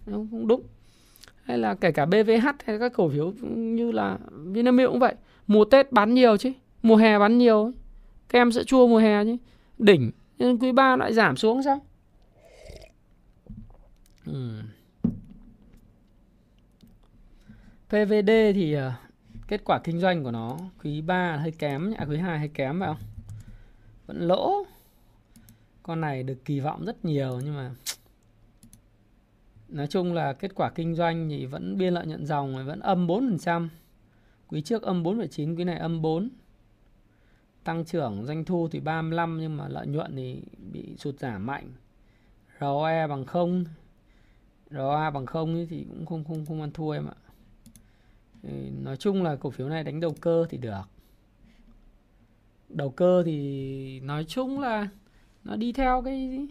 Không đúng. Hay là kể cả BVH hay các cổ phiếu như là Vinamilk cũng vậy. Mùa Tết bán nhiều chứ mùa hè bán nhiều kem sữa chua mùa hè chứ. Đỉnh nhưng quý 3 lại giảm xuống sao? Ừ. PVD thì uh, kết quả kinh doanh của nó quý 3 hơi kém nhỉ, à, quý 2 hơi kém phải không? Vẫn lỗ. Con này được kỳ vọng rất nhiều nhưng mà nói chung là kết quả kinh doanh thì vẫn biên lợi nhuận dòng vẫn âm 4%. Quý trước âm 4,9, quý này âm 4. Tăng trưởng doanh thu thì 35 nhưng mà lợi nhuận thì bị sụt giảm mạnh. ROE bằng 0. ROA bằng 0 thì cũng không không không ăn thua em ạ. Nói chung là cổ phiếu này đánh đầu cơ thì được. Đầu cơ thì nói chung là nó đi theo cái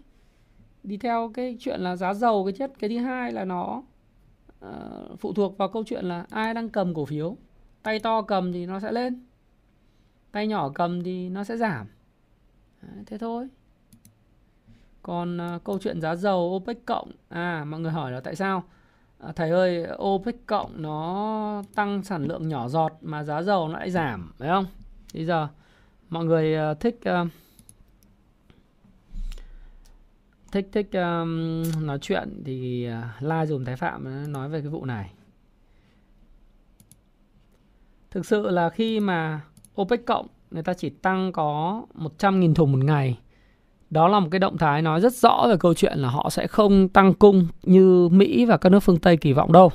đi theo cái chuyện là giá dầu cái chất cái thứ hai là nó uh, phụ thuộc vào câu chuyện là ai đang cầm cổ phiếu. Tay to cầm thì nó sẽ lên tay nhỏ cầm thì nó sẽ giảm. Đấy, thế thôi. Còn uh, câu chuyện giá dầu OPEC cộng à mọi người hỏi là tại sao? À, thầy ơi OPEC cộng nó tăng sản lượng nhỏ giọt mà giá dầu nó lại giảm phải không? Bây giờ mọi người à, thích uh, thích thích um, nói chuyện thì uh, like dùm thái phạm nói về cái vụ này. Thực sự là khi mà OPEC cộng người ta chỉ tăng có 100.000 thùng một ngày đó là một cái động thái nói rất rõ về câu chuyện là họ sẽ không tăng cung như Mỹ và các nước phương Tây kỳ vọng đâu.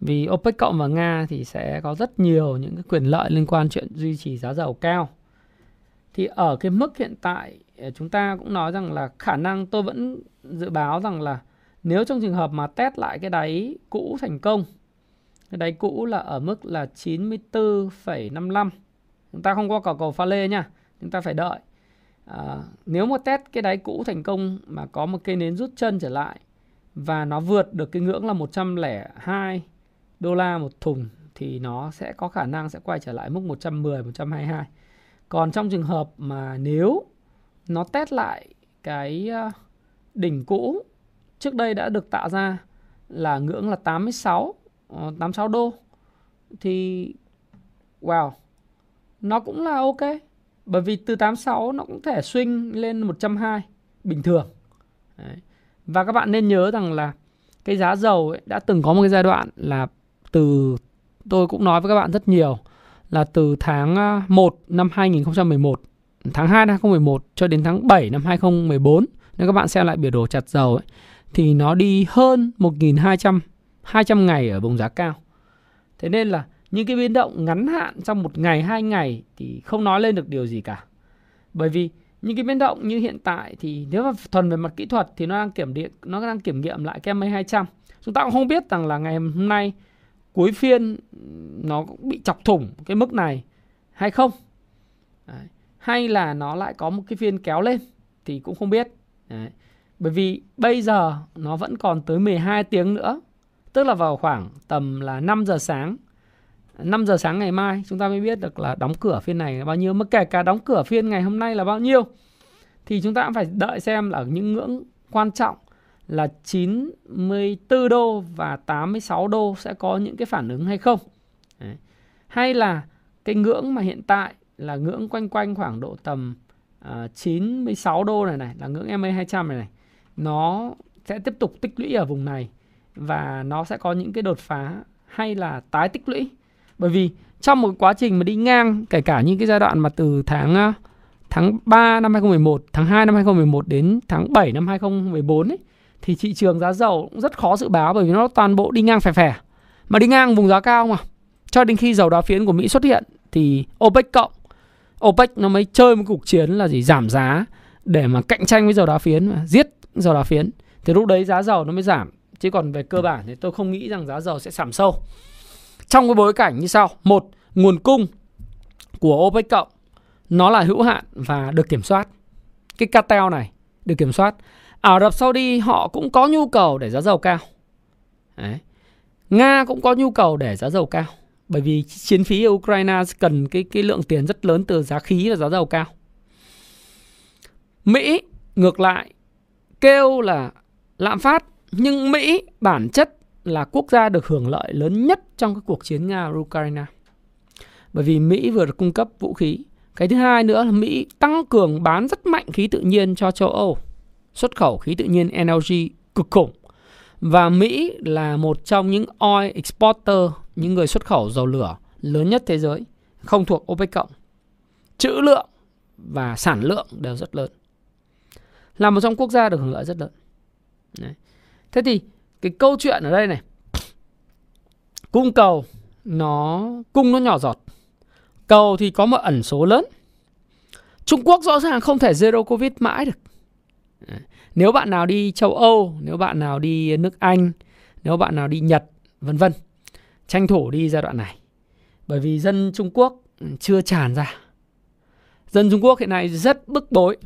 Vì OPEC cộng và Nga thì sẽ có rất nhiều những cái quyền lợi liên quan chuyện duy trì giá dầu cao. Thì ở cái mức hiện tại ờ, chúng ta cũng nói rằng là khả năng tôi vẫn dự báo rằng là nếu trong trường hợp mà test lại cái đáy cũ thành công cái đáy cũ là ở mức là 94,55 chúng ta không qua cầu cầu pha lê nha chúng ta phải đợi à, nếu mà test cái đáy cũ thành công mà có một cây nến rút chân trở lại và nó vượt được cái ngưỡng là 102 đô la một thùng thì nó sẽ có khả năng sẽ quay trở lại mức 110 122. Còn trong trường hợp mà nếu nó test lại cái ờ, đỉnh cũ trước đây đã được tạo ra là ngưỡng là 86 86 ờ, đô thì wow nó cũng là ok bởi vì từ 86 nó cũng thể swing lên 120 bình thường. Đấy. Và các bạn nên nhớ rằng là cái giá dầu ấy đã từng có một cái giai đoạn là từ tôi cũng nói với các bạn rất nhiều là từ tháng à, 1 năm 2011, tháng 2 năm 2011 cho đến tháng 7 năm 2014 nếu các bạn xem lại biểu đồ chặt dầu ấy, thì nó đi hơn 1.200 200 ngày ở vùng giá cao. Thế nên là những cái biến động ngắn hạn trong một ngày, hai ngày thì không nói lên được điều gì cả. Bởi vì những cái biến động như hiện tại thì nếu mà thuần về mặt kỹ thuật thì nó đang kiểm điện nó đang kiểm nghiệm lại cái MA 200 chúng ta cũng không biết rằng là ngày hôm nay cuối phiên nó cũng bị chọc thủng cái mức này hay không. Đấy. hay là nó lại có một cái phiên kéo lên thì cũng không biết. Đấy. bởi vì bây giờ nó vẫn còn tới 12 tiếng nữa, tức là vào khoảng tầm là 5 giờ sáng. 5 giờ sáng ngày mai chúng ta mới biết được là đóng cửa phiên này là bao nhiêu mà kể cả đóng cửa phiên ngày hôm nay là bao nhiêu thì chúng ta cũng phải đợi xem là ở những ngưỡng quan trọng là 94 đô và 86 đô sẽ có những cái phản ứng hay không. Đấy. Hay là cái ngưỡng mà hiện tại là ngưỡng quanh quanh khoảng độ tầm à, uh, 96 đô này này là ngưỡng MA 200 này này. Nó sẽ tiếp tục tích lũy ở vùng này và nó sẽ có những cái đột phá hay là tái tích lũy. Bởi vì trong một quá trình mà đi ngang kể cả những cái giai đoạn mà từ tháng à, tháng 3 năm 2011, tháng 2 năm 2011 đến tháng 7 năm 2014 ấy thì thị trường giá dầu cũng rất khó dự báo bởi vì nó toàn bộ đi ngang phè phè. Mà đi ngang vùng giá cao mà. Cho đến khi dầu đá phiến của Mỹ xuất hiện thì OPEC cộng OPEC nó mới chơi một cuộc chiến là gì giảm giá để mà cạnh tranh với dầu đá phiến mà giết dầu đá phiến. Thì lúc đấy giá dầu nó mới giảm. Chứ còn về cơ bản thì tôi không nghĩ rằng giá dầu sẽ giảm sâu. Trong cái bối cảnh như sau. Một, nguồn cung của OPEC cộng nó là hữu hạn và được kiểm soát. Cái cartel này được kiểm soát. Ả Rập Saudi họ cũng có nhu cầu để giá dầu cao. Đấy. Nga cũng có nhu cầu để giá dầu cao. Bởi vì chiến phí ở Ukraine cần cái, cái lượng tiền rất lớn từ giá khí và giá dầu cao. Mỹ ngược lại kêu là lạm phát nhưng Mỹ bản chất là quốc gia được hưởng lợi lớn nhất trong cái cuộc chiến Nga-Ukraine. Bởi vì Mỹ vừa được cung cấp vũ khí. Cái thứ hai nữa là Mỹ tăng cường bán rất mạnh khí tự nhiên cho châu Âu. Xuất khẩu khí tự nhiên LNG cực khủng. Và Mỹ là một trong những oil exporter, những người xuất khẩu dầu lửa lớn nhất thế giới, không thuộc OPEC cộng. Trữ lượng và sản lượng đều rất lớn. Là một trong quốc gia được hưởng lợi rất lớn. Đấy. Thế thì cái câu chuyện ở đây này. Cung cầu, nó, cung nó nhỏ giọt. Cầu thì có một ẩn số lớn. Trung Quốc rõ ràng không thể zero covid mãi được. Nếu bạn nào đi châu Âu, nếu bạn nào đi nước Anh, nếu bạn nào đi Nhật, vân vân, tranh thủ đi giai đoạn này. Bởi vì dân Trung Quốc ừ, chưa tràn ra. Dân Trung Quốc hiện nay rất bức bối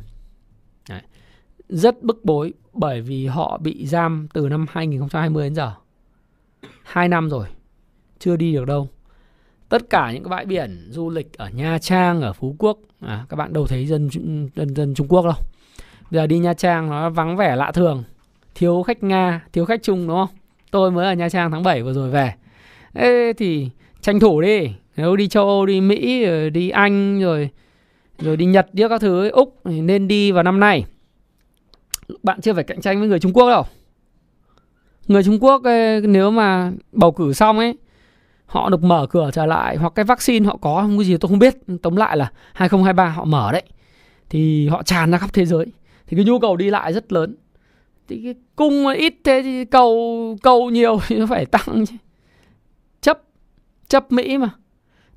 rất bức bối bởi vì họ bị giam từ năm 2020 đến giờ. 2 năm rồi, chưa đi được đâu. Tất cả những cái bãi biển du lịch ở Nha Trang, ở Phú Quốc, à, các bạn đâu thấy dân, dân dân Trung Quốc đâu. Bây giờ đi Nha Trang nó vắng vẻ lạ thường, thiếu khách Nga, thiếu khách Trung đúng không? Tôi mới ở Nha Trang tháng 7 vừa rồi về. Ê thì tranh thủ đi, nếu đi châu Âu, đi Mỹ, đi Anh rồi rồi đi Nhật đi các thứ Úc thì nên đi vào năm nay bạn chưa phải cạnh tranh với người Trung Quốc đâu. Người Trung Quốc ấy, nếu mà bầu cử xong ấy họ được mở cửa trở lại hoặc cái vaccine họ có không có gì tôi không biết. Tóm lại là 2023 họ mở đấy. Thì họ tràn ra khắp thế giới. Thì cái nhu cầu đi lại rất lớn. Thì cái cung mà ít thế thì cầu cầu nhiều thì nó phải tăng chứ. Chấp chấp Mỹ mà.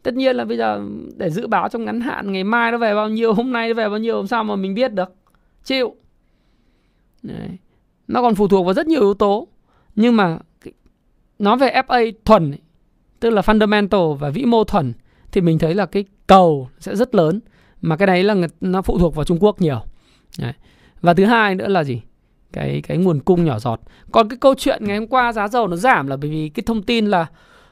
Tất nhiên là bây giờ để dự báo trong ngắn hạn ngày mai nó về bao nhiêu hôm nay nó về bao nhiêu hôm sau mà mình biết được. Chịu. Đấy. Nó còn phụ thuộc vào rất nhiều yếu tố. Nhưng mà nói về FA thuần, tức là fundamental và vĩ mô thuần, thì mình thấy là cái cầu sẽ rất lớn. Mà cái đấy là nó phụ thuộc vào Trung Quốc nhiều. Đấy. Và thứ hai nữa là gì? Cái cái nguồn cung nhỏ giọt. Còn cái câu chuyện ngày hôm qua giá dầu nó giảm là bởi vì cái thông tin là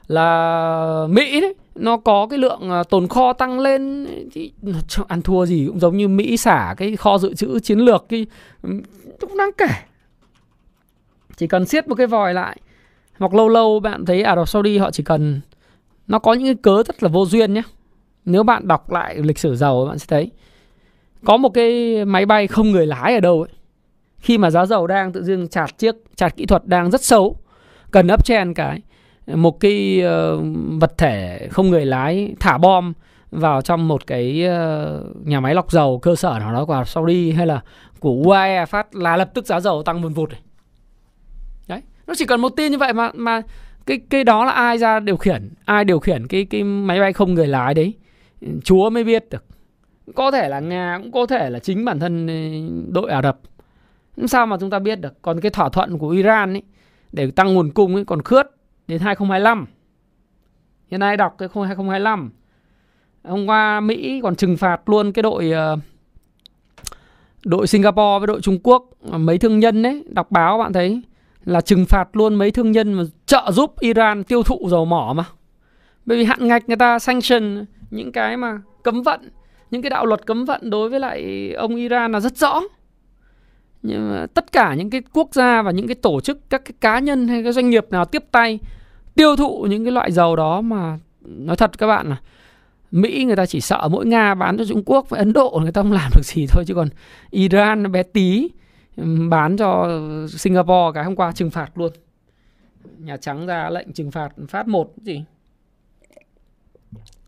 là Mỹ đấy nó có cái lượng ờ, tồn kho tăng lên, thì ăn thua gì cũng giống như Mỹ xả cái kho dự trữ chiến lược cái cũng đáng kể. Chỉ cần siết một cái vòi lại, hoặc lâu lâu bạn thấy Ả Rập Saudi họ chỉ cần, nó có những cái cớ rất là vô duyên nhé. Nếu bạn đọc lại lịch sử dầu bạn sẽ thấy, có một cái máy bay không người lái ở đâu ấy. Khi mà giá dầu đang tự dưng chạt chiếc, chạt kỹ thuật đang rất xấu, cần ấp chen cái một cái uh, vật thể không người lái thả bom vào trong một cái uh, nhà máy lọc dầu cơ sở nào đó của Saudi hay là của UAE phát là lập tức giá dầu tăng vùn vụt. Đấy nó chỉ cần một tin như vậy mà mà cái cái đó là ai ra điều khiển ai điều khiển cái cái máy bay không người lái đấy? Chúa mới biết được. Có thể là nga cũng có thể là chính bản thân ờ, đội ả rập. Sao mà chúng ta biết được? Còn cái thỏa thuận của iran ấy để tăng nguồn cung ấy còn khướt đến 2025 hiện nay đọc cái 2025 hôm qua mỹ còn trừng phạt luôn cái đội ờ, đội Singapore với đội Trung Quốc. Mấy thương nhân đấy đọc báo bạn thấy là trừng phạt luôn mấy thương nhân mà trợ giúp Iran tiêu thụ dầu mỏ mà. Bởi vì hạn ngạch người ta sanction những cái mà cấm vận, những cái đạo luật cấm vận đối với lại ông Iran là rất rõ. Nhưng mà tất cả những cái quốc gia và những cái tổ chức, các cái cá nhân hay các doanh nghiệp nào tiếp tay tiêu thụ những cái loại dầu đó mà, nói thật các bạn là Mỹ người ta chỉ sợ mỗi Nga bán cho Trung Quốc và Ấn Độ người ta không làm được gì thôi, chứ còn Iran bé tí bán cho Singapore cái hôm qua trừng phạt luôn. Nhà Trắng ra lệnh trừng phạt phát một gì?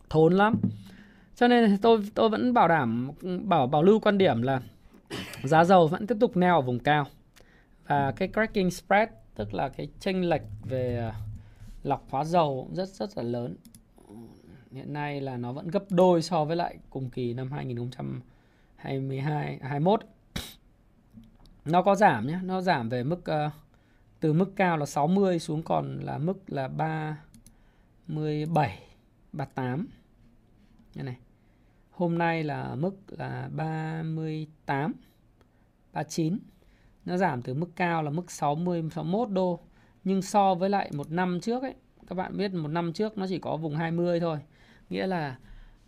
Thốn lắm. Cho nên tôi tôi vẫn bảo đảm, bảo bảo lưu quan điểm là giá dầu vẫn tiếp tục neo ở vùng cao. Và cái cracking spread, tức là cái chênh lệch về lọc hóa dầu rất rất là lớn. Hiện nay là nó vẫn gấp đôi so với lại cùng kỳ năm 2022 21 nó có giảm nhé nó giảm về mức uh, từ mức cao là 60 xuống còn là mức là 37 38 như này hôm nay là mức là 38 39 nó giảm từ mức cao là mức 60 61 đô nhưng so với lại một năm trước ấy, các bạn biết một năm trước nó chỉ có vùng 20 thôi nghĩa là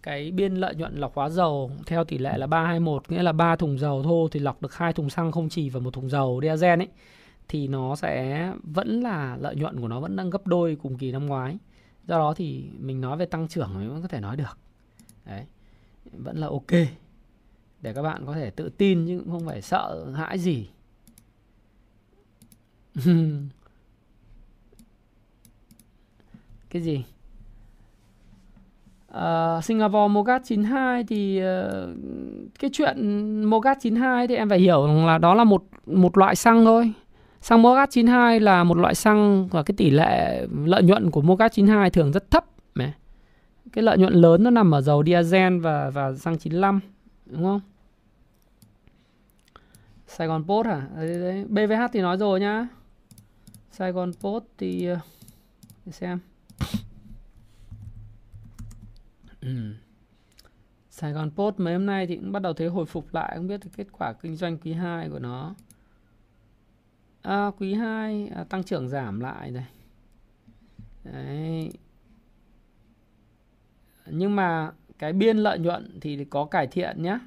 cái biên lợi nhuận lọc hóa dầu theo tỷ lệ là 321 nghĩa là 3 thùng dầu thô thì lọc được hai thùng xăng không chỉ và một thùng dầu diesel ấy, thì nó sẽ vẫn là lợi nhuận của nó vẫn đang gấp đôi cùng kỳ năm ngoái. Do đó thì mình nói về tăng trưởng mình vẫn có thể nói được. Đấy. Vẫn là ok. Để các bạn có thể tự tin nhưng cũng không phải sợ hãi gì. cái gì? Uh, Singapore Mogat 92 thì uh, cái chuyện Mogat 92 thì em phải hiểu là đó là một một loại xăng thôi. Xăng Mogat 92 là một loại xăng và cái tỷ lệ lợi nhuận của Mogat 92 thường rất thấp. mẹ Cái lợi nhuận lớn nó nằm ở dầu diesel và và xăng 95 đúng không? Sài Gòn Post à? Đấy, đấy. BVH thì nói rồi nhá. Sài Gòn Post thì ờ, để xem. Ừ. Sài Gòn Post mấy hôm nay thì cũng bắt đầu thấy hồi phục lại không biết kết quả kinh doanh quý 2 của nó. À, quý 2 à, tăng trưởng giảm lại này. Đấy. Nhưng mà cái biên lợi nhuận thì có cải thiện nhé.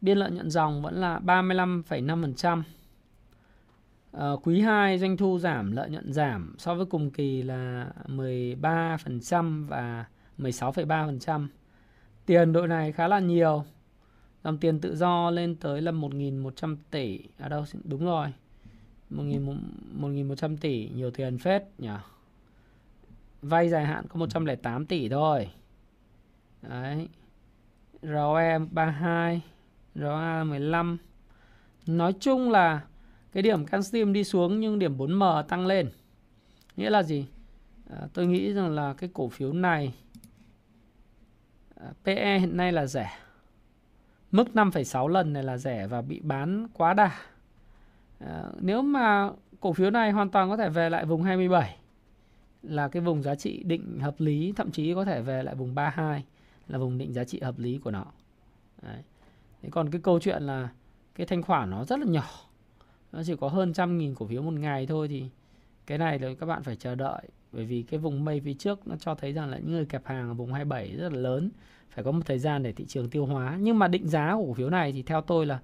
Biên lợi nhuận dòng vẫn là 35,5%. À, quý 2 doanh thu giảm, lợi nhuận giảm so với cùng kỳ là 13% và 16,3%. Tiền đội này khá là nhiều. Dòng tiền tự do lên tới là 1.100 tỷ. À đâu, đúng rồi. 1.100 tỷ, nhiều tiền phết nhỉ. Vay dài hạn có 108 tỷ thôi. Đấy. ROE 32, ROA 15. Nói chung là cái điểm Cansteam đi xuống nhưng điểm 4M tăng lên. Nghĩa là gì? À, tôi nghĩ rằng là cái cổ phiếu này à, PE hiện nay là rẻ. Mức 5,6 lần này là rẻ và bị bán quá đà. À, nếu mà cổ phiếu này hoàn toàn có thể về lại vùng 27 là cái vùng giá trị định hợp lý, thậm chí có thể về lại vùng 32 là vùng định giá trị hợp lý của nó. Đấy. Thế còn cái câu chuyện là cái thanh khoản nó rất là nhỏ. Nó chỉ có hơn trăm nghìn cổ phiếu một ngày thôi thì cái này là các bạn phải chờ đợi. Bởi vì cái vùng mây phía trước nó cho thấy rằng là những người kẹp hàng ở vùng 27 rất là lớn. Phải có một thời gian để thị trường tiêu hóa. Nhưng mà định giá của cổ phiếu này thì theo tôi là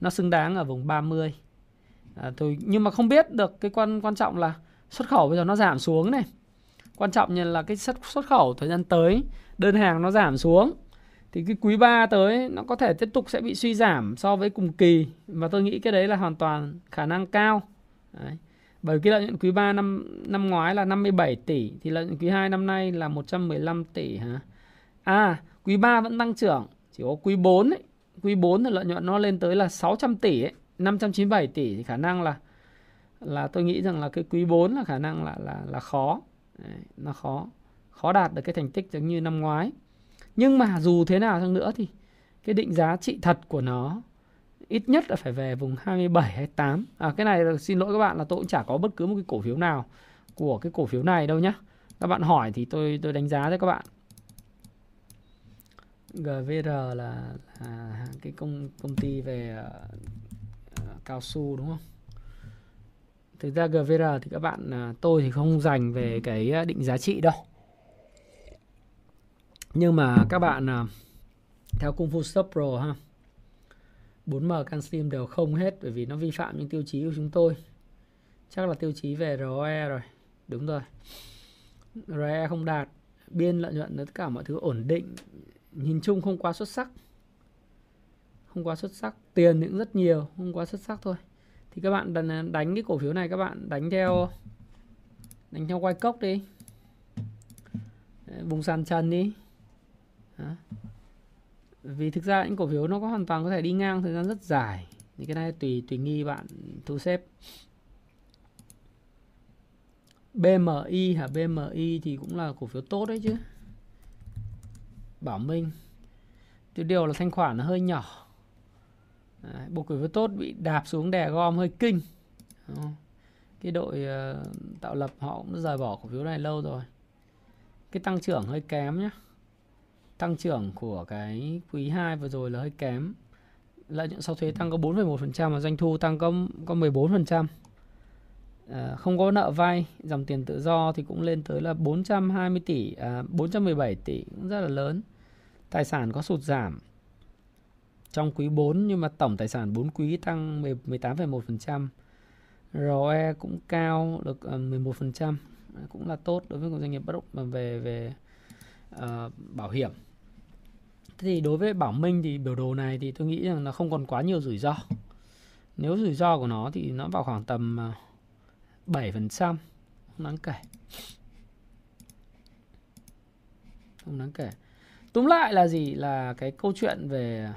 nó xứng đáng ở vùng 30 à, tôi nhưng mà không biết được cái quan quan trọng là xuất khẩu bây giờ nó giảm xuống này. Quan trọng như là cái xuất xuất khẩu thời gian tới đơn hàng nó giảm xuống thì cái quý 3 tới nó có thể tiếp tục sẽ bị suy giảm so với cùng kỳ và tôi nghĩ cái đấy là hoàn toàn khả năng cao đấy. Bởi vì cái lợi nhuận quý 3 năm năm ngoái là 57 tỷ thì lợi nhuận quý 2 năm nay là 115 tỷ hả? À, quý 3 vẫn tăng trưởng, chỉ có quý 4 ấy, quý 4 thì lợi nhuận nó lên tới là 600 tỷ ấy, 597 tỷ thì khả năng là là tôi nghĩ rằng là cái quý 4 là khả năng là là là khó. Đấy, nó khó khó đạt được cái thành tích giống như năm ngoái. Nhưng mà dù thế nào chăng nữa thì cái định giá trị thật của nó ít nhất là phải về vùng 27 hay 8. À cái này xin lỗi các bạn là tôi cũng chả có bất cứ một cái cổ phiếu nào của cái cổ phiếu này đâu nhá. Các bạn hỏi thì tôi tôi đánh giá cho các bạn. GVR là, là cái công công ty về uh, cao su đúng không? Thực ra GVR thì các bạn uh, tôi thì không dành về cái định giá trị đâu nhưng mà các bạn à, theo Kung Fu Stop Pro ha 4M canxim đều không hết bởi vì nó vi phạm những tiêu chí của chúng tôi. Chắc là tiêu chí về ROE rồi. Đúng rồi. ROE không đạt biên lợi nhuận tất cả mọi thứ ổn định nhìn chung không quá xuất sắc. Không quá xuất sắc tiền cũng rất nhiều không quá xuất sắc thôi. Thì các bạn đánh, đánh cái cổ phiếu này các bạn đánh theo đánh theo quay cốc đi. Vùng sàn trần đi. Đó. vì thực ra những cổ phiếu nó có hoàn toàn có thể đi ngang thời gian rất dài. Thì cái này tùy tùy nghi bạn thu xếp. BMI hả? BMI thì cũng là cổ phiếu tốt đấy chứ. Bảo Minh. Tuy điều là thanh khoản nó hơi nhỏ. Đấy, Bộ cổ phiếu tốt bị đạp xuống đè gom hơi kinh. Cái đội uh, tạo lập họ cũng rời bỏ cổ phiếu này lâu rồi. Cái tăng trưởng hơi kém nhé Tăng trưởng của cái quý 2 vừa rồi là hơi kém. Lợi nhuận sau thuế tăng có 4,1% và doanh thu tăng có, có 14% À, không có nợ vay dòng tiền tự do thì cũng lên tới là 420 tỷ à, 417 tỷ cũng rất là lớn. Tài sản có sụt giảm trong quý 4 nhưng mà tổng tài sản 4 quý tăng 18,1% ROE cũng cao được à, 11% cũng là tốt đối với một doanh nghiệp bất động à, về về uh, bảo hiểm thế thì đối với Bảo Minh thì biểu đồ này thì tôi nghĩ rằng nó không còn quá nhiều rủi ro. Nếu rủi ro của nó thì nó vào khoảng tầm à, 7% không đáng kể. Không đáng kể. Túm lại là gì? Là cái câu chuyện về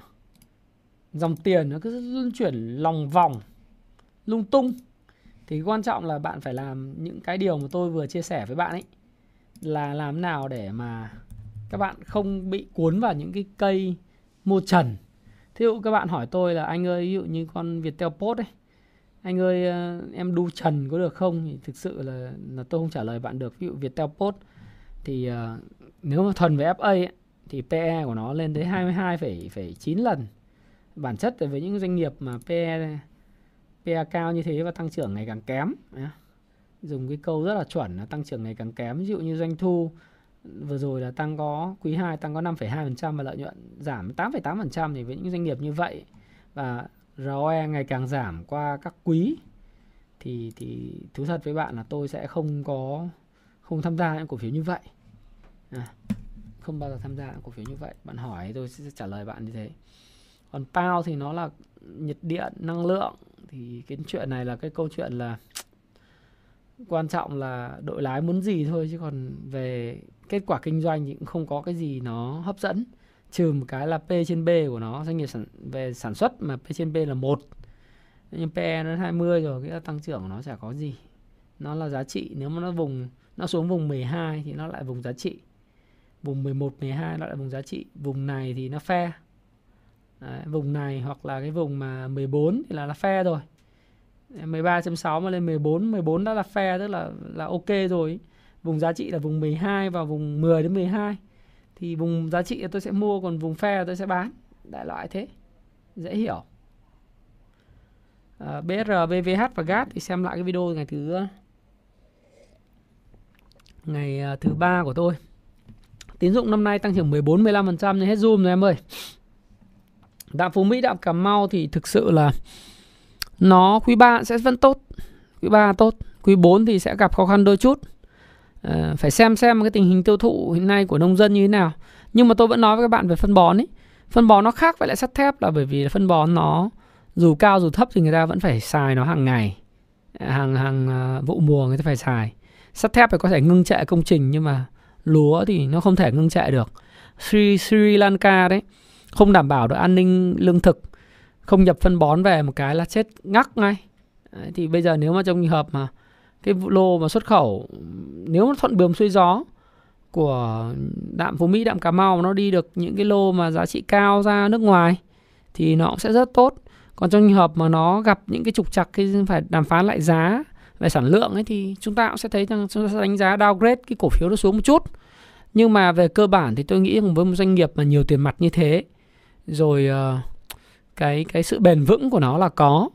dòng tiền nó cứ luân chuyển lòng vòng, lung tung. Thì quan trọng là bạn phải làm những cái điều mà tôi vừa chia sẻ với bạn ấy, là làm nào để mà các bạn không bị cuốn vào những cái cây mua trần. Thí dụ các bạn hỏi tôi là anh ơi ví dụ như con Viettel Post ấy anh ơi ờ, em đu trần có được không? Thì thực sự là là tôi không trả lời bạn được. Ví dụ Viettel Post thì uh, nếu mà thuần về FA ấy, thì PE của nó lên tới 22,9 lần. Bản chất là với những doanh nghiệp mà PE PE cao như thế và tăng trưởng ngày càng kém dùng cái câu rất là chuẩn là tăng trưởng ngày càng kém. Ví dụ như doanh thu vừa rồi là tăng có quý 2 tăng có 5,2% và lợi nhuận giảm 8,8% thì với những doanh nghiệp như vậy và ROE ngày càng giảm qua các quý thì thì thú thật với bạn là tôi sẽ không có không tham gia những cổ phiếu như vậy. À, không bao giờ tham gia những cổ phiếu như vậy. Bạn hỏi tôi sẽ trả lời bạn như thế. Còn PAO thì nó là nhiệt điện năng lượng. Thì cái chuyện này là cái câu chuyện là quan trọng là đội lái muốn gì thôi chứ còn về kết quả kinh doanh thì cũng không có cái gì nó hấp dẫn. Trừ một cái là P trên B của nó doanh nghiệp sản, về sản xuất mà P trên B là một. Nhưng PE nó 20 rồi cái tăng trưởng của nó chả có gì. Nó là giá trị nếu mà nó vùng nó xuống vùng 12 thì nó lại vùng giá trị. Vùng 11 12 nó lại vùng giá trị. Vùng này thì nó phe Đấy, vùng này hoặc là cái vùng mà 14 thì là là phe rồi. 13.6 mà lên 14 14 đã là phe tức là là ok rồi vùng giá trị là vùng 12 và vùng 10 đến 12 thì vùng giá trị tôi sẽ mua còn vùng phe tôi sẽ bán. Đại loại thế. Dễ hiểu. À, BR, BVH và GAT thì xem lại cái video ngày thứ ngày à, thứ ba của tôi. Tín dụng năm nay tăng trưởng 14 15% nên hết zoom rồi em ơi. Đạm Phú Mỹ đạm Cà Mau thì thực sự là nó quý 3 sẽ vẫn tốt. Quý 3 tốt. Quý 4 thì sẽ gặp khó khăn đôi chút. Ờ, phải xem xem cái tình hình tiêu thụ hiện nay của nông dân như thế nào. Nhưng mà tôi vẫn nói với các bạn về phân bón ấy phân bón nó khác với lại sắt thép là bởi vì phân bón nó dù cao dù thấp thì người ta vẫn phải xài nó hàng ngày. Ờ, hàng hàng uh, vụ mùa người ta phải xài. Sắt thép thì có thể ngưng trệ công trình nhưng mà lúa thì nó không thể ngưng trệ được. Sri, Sri Lanka đấy không đảm bảo được an ninh lương thực không nhập phân bón về một cái là chết ngắc ngay. Thì bây giờ nếu mà trong trường hợp mà cái lô mà xuất khẩu nếu nó thuận bườm xuôi gió của đạm Phú Mỹ, đạm Cà Mau nó đi được những cái lô mà giá trị cao ra nước ngoài thì nó cũng sẽ rất tốt. Còn trong trường hợp mà nó gặp những cái trục trặc khi phải đàm phán lại giá về sản lượng ấy thì chúng ta cũng sẽ thấy rằng chúng ta sẽ đánh giá downgrade cái cổ phiếu nó xuống một chút. Nhưng mà về cơ bản thì tôi nghĩ rằng với một doanh nghiệp mà nhiều tiền mặt như thế rồi ờ, cái cái sự bền vững của nó là có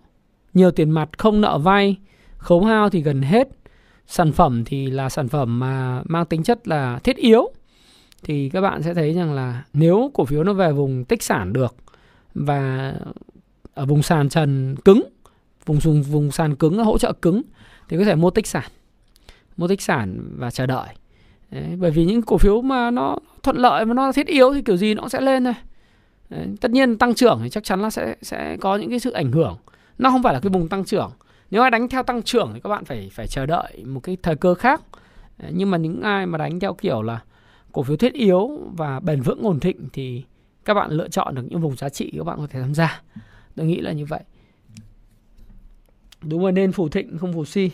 nhiều tiền mặt không nợ vay khấu hao thì gần hết. Sản phẩm thì là sản phẩm mà mang tính chất là thiết yếu. Thì các bạn sẽ thấy rằng là nếu cổ phiếu nó về vùng tích sản được và ở vùng sàn trần cứng vùng vùng vùng sàn cứng hỗ trợ cứng thì có thể mua tích sản mua tích sản và chờ đợi. Đấy, bởi vì những cổ phiếu mà nó thuận lợi mà nó thiết yếu thì kiểu gì nó cũng sẽ lên thôi. Đấy, tất nhiên tăng trưởng thì chắc chắn là sẽ sẽ có những cái sự ảnh hưởng. Nó không phải là cái vùng tăng trưởng nếu ai đánh theo tăng trưởng thì các bạn phải phải chờ đợi một cái thời cơ khác. Nhưng mà những ai mà đánh theo kiểu là cổ phiếu thiết yếu và bền vững ổn định thì các bạn lựa chọn được những vùng giá trị các bạn có thể tham gia. Tôi nghĩ là như vậy. Đúng rồi, nên phù thịnh, không phù si.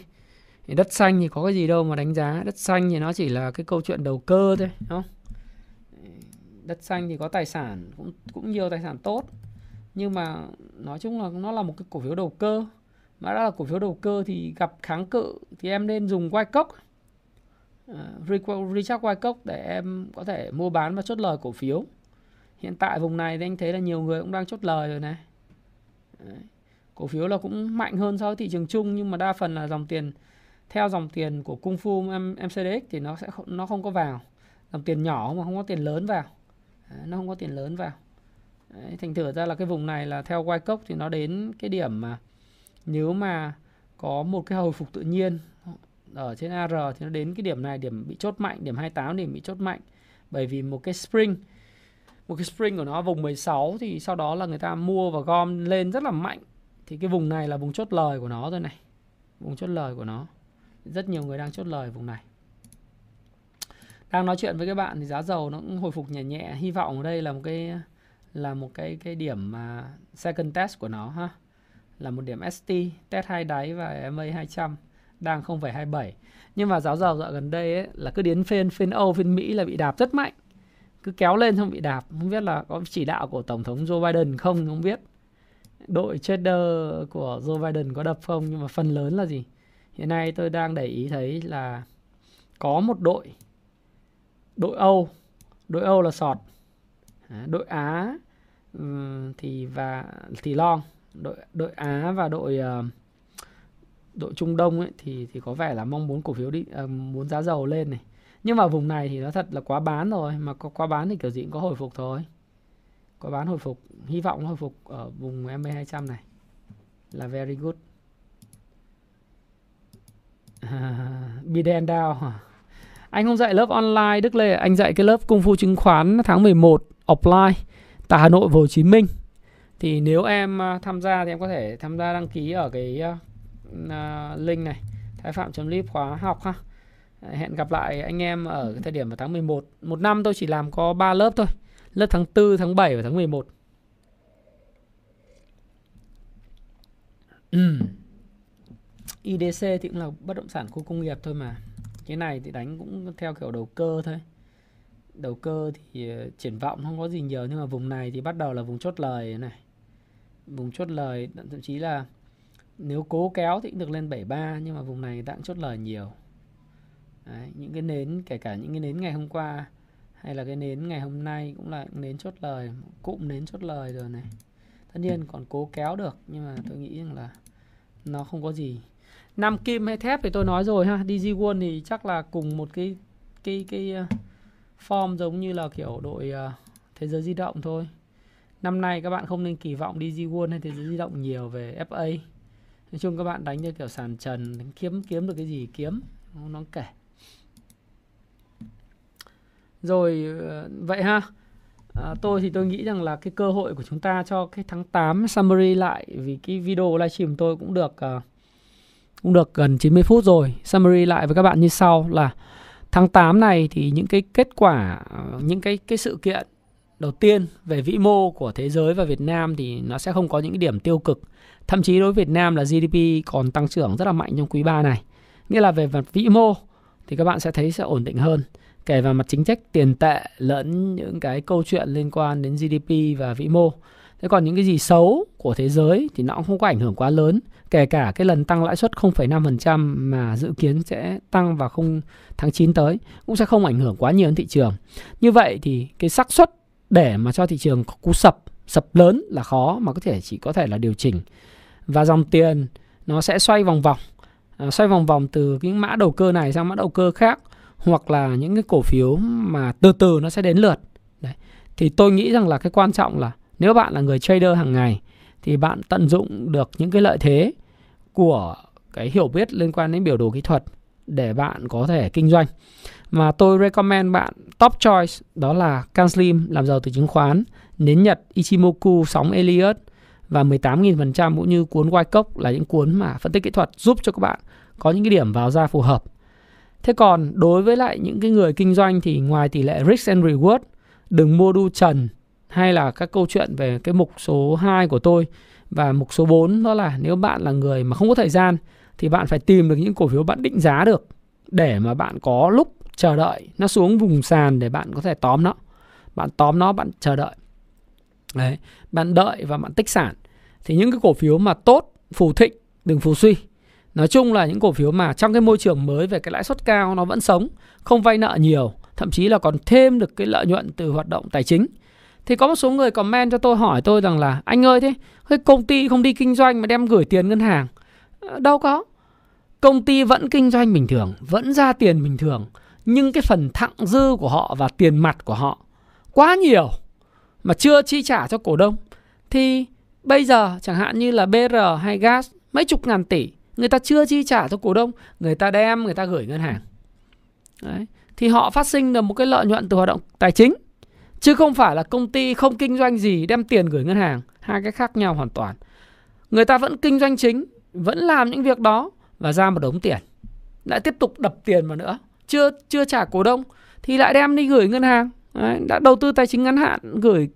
Thì đất xanh thì có cái gì đâu mà đánh giá. Đất xanh thì nó chỉ là cái câu chuyện đầu cơ thôi, đúng không? Đất xanh thì có tài sản cũng cũng nhiều tài sản tốt. Nhưng mà nói chung là nó là một cái cổ phiếu đầu cơ mà đã là cổ phiếu đầu cơ thì gặp kháng cự thì em nên dùng quay cốc uh, Richard quay cốc để em có thể mua bán và chốt lời cổ phiếu. Hiện tại vùng này thì anh thấy là nhiều người cũng đang chốt lời rồi này. Đấy. cổ phiếu là cũng mạnh hơn so với thị trường chung nhưng mà đa phần là dòng tiền theo dòng tiền của Kung em MCDX thì nó sẽ không, nó không có vào. Dòng tiền nhỏ mà không có tiền lớn vào. Đấy, nó không có tiền lớn vào. Đấy, thành thử ra là cái vùng này là theo Wyckoff thì nó đến cái điểm mà nếu mà có một cái hồi phục tự nhiên ở trên AR thì nó đến cái điểm này, điểm bị chốt mạnh, điểm 28 điểm bị chốt mạnh. Bởi vì một cái spring, một cái spring của nó vùng 16 thì sau đó là người ta mua và gom lên rất là mạnh. Thì cái vùng này là vùng chốt lời của nó rồi này. Vùng chốt lời của nó. Rất nhiều người đang chốt lời vùng này. Đang nói chuyện với các bạn thì giá dầu nó cũng hồi phục nhẹ nhẹ. Hy vọng ở đây là một cái, là một cái cái điểm mà second test của nó ha là một điểm ST test hai đáy và MA 200 đang 0,27 nhưng mà giáo dầu dạo gần đây ấy, là cứ đến phiên phiên Âu phiên Mỹ là bị đạp rất mạnh. Cứ kéo lên xong bị đạp không biết là có chỉ đạo của tổng thống Joe Biden không không biết. Đội trader của Joe Biden có đập không nhưng mà phần lớn là gì? Hiện nay tôi đang để ý thấy là có một đội đội Âu. Đội Âu là sọt. Đội Á thì và thì long đội đội Á và đội uh, đội Trung Đông ấy thì thì có vẻ là mong muốn cổ phiếu đi uh, muốn giá dầu lên này. Nhưng mà vùng này thì nó thật là quá bán rồi mà có quá bán thì kiểu gì cũng có hồi phục thôi. Có bán hồi phục hy vọng hồi phục ở vùng MB200 này là very good. Biden down. Anh không dạy lớp online Đức Lê anh dạy cái lớp cung phu chứng khoán tháng 11 offline tại Hà Nội và Hồ Chí Minh thì nếu em ờ, tham gia thì em có thể tham gia đăng ký ở cái uh, link này thái phạm lip khóa học ha. Hẹn gặp lại anh em ở cái thời điểm vào tháng 11 một. Năm tôi chỉ làm có 3 lớp thôi lớp tháng 4 tháng 7 và tháng 11 ừ. IDC thì cũng là bất động sản khu công nghiệp thôi mà. Cái này thì đánh cũng theo kiểu đầu cơ thôi. Đầu cơ thì triển vọng không có gì nhiều nhưng mà vùng này thì bắt đầu là vùng chốt lời này vùng chốt lời thậm chí là nếu cố kéo thì cũng được lên 73 nhưng mà vùng này đã chốt lời nhiều. Đấy, những cái nến kể cả những cái nến ngày hôm qua hay là cái nến ngày hôm nay cũng là nến chốt lời cụm nến chốt lời rồi này. Tất nhiên còn cố kéo được nhưng mà tôi nghĩ rằng là nó không có gì. Nam kim hay thép thì tôi nói rồi ha DG World thì chắc là cùng một cái cái cái ờ, form giống như là kiểu đội ờ, thế giới di động thôi năm nay các bạn không nên kỳ vọng đi World hay thế giới di động nhiều về FA nói chung các bạn đánh theo kiểu sàn trần kiếm kiếm được cái gì kiếm. Không đáng kể. Rồi ờ, vậy ha. À, tôi thì tôi nghĩ rằng là cái cơ hội của chúng ta cho cái tháng 8 summary lại vì cái video livestream tôi cũng được uh, cũng được gần 90 phút rồi. Summary lại với các bạn như sau là tháng 8 này thì những cái kết quả ờ, những cái cái sự kiện đầu tiên về vĩ mô của thế giới và Việt Nam thì nó sẽ không có những cái điểm tiêu cực. Thậm chí đối với Việt Nam là GDP còn tăng trưởng rất là mạnh trong quý 3 này. Nghĩa là về mặt vĩ mô thì các bạn sẽ thấy sẽ ổn định hơn. Kể vào mặt chính sách tiền tệ lẫn những cái câu chuyện liên quan đến GDP và vĩ mô. Thế còn những cái gì xấu của thế giới thì nó cũng không có ảnh hưởng quá lớn. Kể cả cái lần tăng lãi suất 0,5% mà dự kiến sẽ tăng vào không tháng 9 tới cũng sẽ không ảnh hưởng quá nhiều đến thị trường. Như vậy thì cái xác suất để mà cho thị trường cú sập sập lớn là khó mà có thể chỉ có thể là điều chỉnh và dòng tiền nó sẽ xoay vòng vòng à, xoay vòng vòng từ cái mã đầu cơ này sang mã đầu cơ khác hoặc là những cái cổ phiếu mà từ từ nó sẽ đến lượt Đấy. thì tôi nghĩ rằng là cái quan trọng là nếu bạn là người trader hàng ngày thì bạn tận dụng được những cái lợi thế của cái hiểu biết liên quan đến biểu đồ kỹ thuật để bạn có thể kinh doanh. Mà tôi recommend bạn top choice đó là CanSlim làm giàu từ chứng khoán, nến Nhật, Ichimoku, sóng Elliott và 18.000% cũng như cuốn White là những cuốn mà phân tích kỹ thuật giúp cho các bạn có những cái điểm vào ra phù hợp. Thế còn đối với lại những cái người kinh doanh thì ngoài tỷ lệ risk and reward, đừng mua đu trần hay là các câu chuyện về cái mục số 2 của tôi và mục số 4 đó là nếu bạn là người mà không có thời gian thì bạn phải tìm được những cổ phiếu bạn định giá được để mà bạn có lúc chờ đợi nó xuống vùng sàn để bạn có thể tóm nó. Bạn tóm nó bạn chờ đợi. Đấy, bạn đợi và bạn tích sản. Thì những cái cổ phiếu mà tốt, phù thịnh, đừng phù suy. Nói chung là những cổ phiếu mà trong cái môi trường mới về cái lãi suất cao nó vẫn sống, không vay nợ nhiều, thậm chí là còn thêm được cái lợi nhuận từ hoạt động tài chính. Thì có một số người comment cho tôi hỏi tôi rằng là anh ơi thế cái công ty không đi kinh doanh mà đem gửi tiền ngân hàng. Ờ, đâu có. Công ty vẫn kinh doanh bình thường, vẫn ra tiền bình thường, nhưng cái phần thặng dư của họ và tiền mặt của họ quá nhiều mà chưa chi trả cho cổ đông, thì bây giờ chẳng hạn như là BR hay gas mấy chục ngàn tỷ, người ta chưa chi trả cho cổ đông, người ta đem, người ta gửi ngân hàng Đấy. thì họ phát sinh được một cái lợi nhuận từ hoạt động tài chính, chứ không phải là công ty không kinh doanh gì đem tiền gửi ngân hàng, hai cái khác nhau hoàn toàn người ta vẫn kinh doanh chính, vẫn làm những việc đó và ra một đống tiền, lại tiếp tục đập tiền vào nữa chưa chưa trả cổ đông thì lại đem đi gửi ngân hàng. Đấy, đã đầu tư tài chính ngắn hạn gửi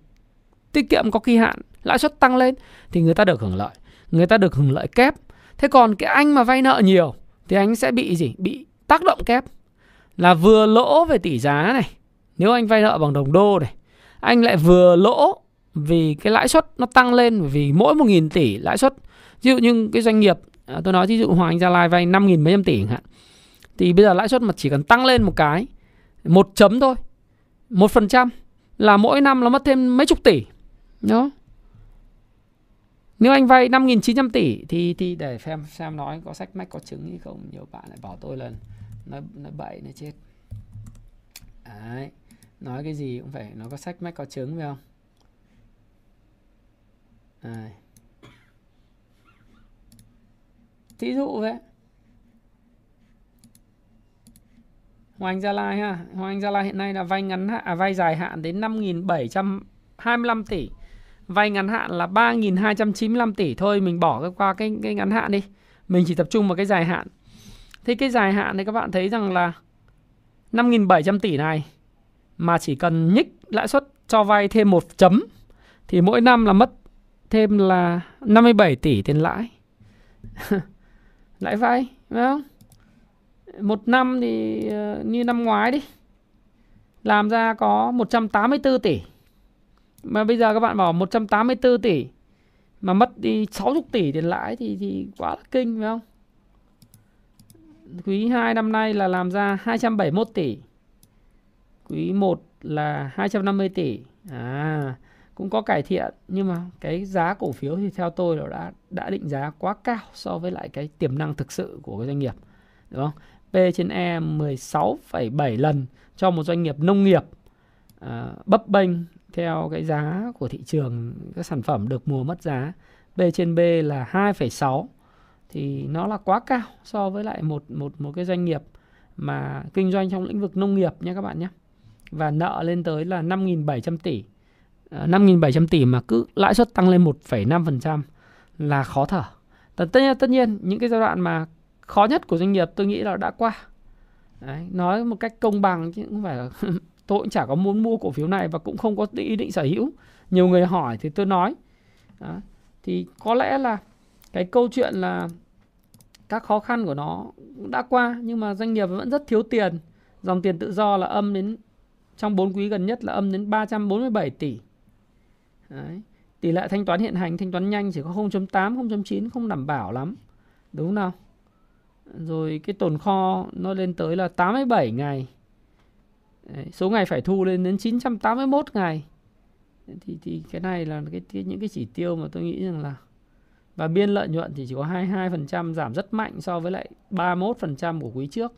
tiết kiệm có kỳ hạn lãi suất tăng lên thì người ta được hưởng lợi người ta được hưởng lợi kép. Thế còn cái anh mà vay nợ nhiều thì anh sẽ bị gì? Bị tác động kép. Là vừa lỗ về tỷ giá này nếu anh vay nợ bằng đồng đô này anh lại vừa lỗ vì cái lãi suất nó tăng lên vì mỗi một nghìn tỷ lãi suất. Ví dụ như cái doanh nghiệp à, tôi nói ví dụ Hoàng Anh Gia Lai vay năm nghìn mấy trăm tỷ chẳng hạn thì bây giờ lãi suất mà chỉ cần tăng lên một cái, một chấm thôi, một phần trăm, là mỗi năm nó mất thêm mấy chục tỷ đó nếu anh vay 5.900 tỷ thì thì để xem xem nói có sách mách, có chứng hay không. Nhiều bạn lại bảo tôi là nói nói bậy nó chết. Đấy, nói cái gì cũng phải, nó có sách mách, có chứng, phải không? Đấy. thí dụ vậy. Hoàng Gia Lai ha. Hoàng Gia Lai hiện nay là vay ngắn hạn à, vay dài hạn đến 5.725 tỷ. Vay ngắn hạn là 3.295 tỷ. Thôi mình bỏ qua cái cái ngắn hạn đi. Mình chỉ tập trung vào cái dài hạn. Thế cái dài hạn thì các bạn thấy rằng là 5.700 tỷ này mà chỉ cần nhích lãi suất cho vay thêm một chấm thì mỗi năm là mất thêm là 57 tỷ tiền lãi. Lãi vay đúng không? Một năm thì ờ, như năm ngoái đi, làm ra có 184 tỷ mà bây giờ các bạn bảo 184 tỷ mà mất đi 60 tỷ tiền lãi thì thì quá là kinh, phải không? Quý 2 năm nay là làm ra 271 tỷ. Quý 1 là 250 tỷ. À cũng có cải thiện, nhưng mà cái giá cổ phiếu thì theo tôi là đã đã định giá quá cao so với lại cái tiềm năng thực sự của cái doanh nghiệp. Đúng không? P trên E 16,7 lần cho một doanh nghiệp nông nghiệp à, bấp bênh theo cái giá của thị trường các sản phẩm được mùa mất giá B trên B là 2,6 thì nó là quá cao so với lại một một một cái doanh nghiệp mà kinh doanh trong lĩnh vực nông nghiệp nha các bạn nhé. Và nợ lên tới là 5.700 tỷ. À, 5.700 tỷ mà cứ lãi suất tăng lên 1,5% là khó thở. Tất nhiên, tất nhiên những cái giai đoạn mà khó nhất của doanh nghiệp tôi nghĩ là đã qua. Đấy, nói một cách công bằng chứ không phải là tôi cũng chả có muốn mua cổ phiếu này và cũng không có ý định sở hữu nhiều người hỏi thì tôi nói đó. thì có lẽ là cái câu chuyện là các khó khăn của nó đã qua nhưng mà doanh nghiệp vẫn rất thiếu tiền dòng tiền tự do là âm đến trong 4 quý gần nhất là âm đến 347 tỷ Đấy. tỷ lệ thanh toán hiện hành thanh toán nhanh chỉ có 0.8 0.9 không đảm bảo lắm đúng không nào rồi cái tồn kho nó lên tới là 87 ngày. Đấy, số ngày phải thu lên đến 981 ngày. Thì thì cái này là cái, cái những cái chỉ tiêu mà tôi nghĩ rằng là và biên lợi nhuận thì chỉ có 22% giảm rất mạnh so với lại 31% của quý trước.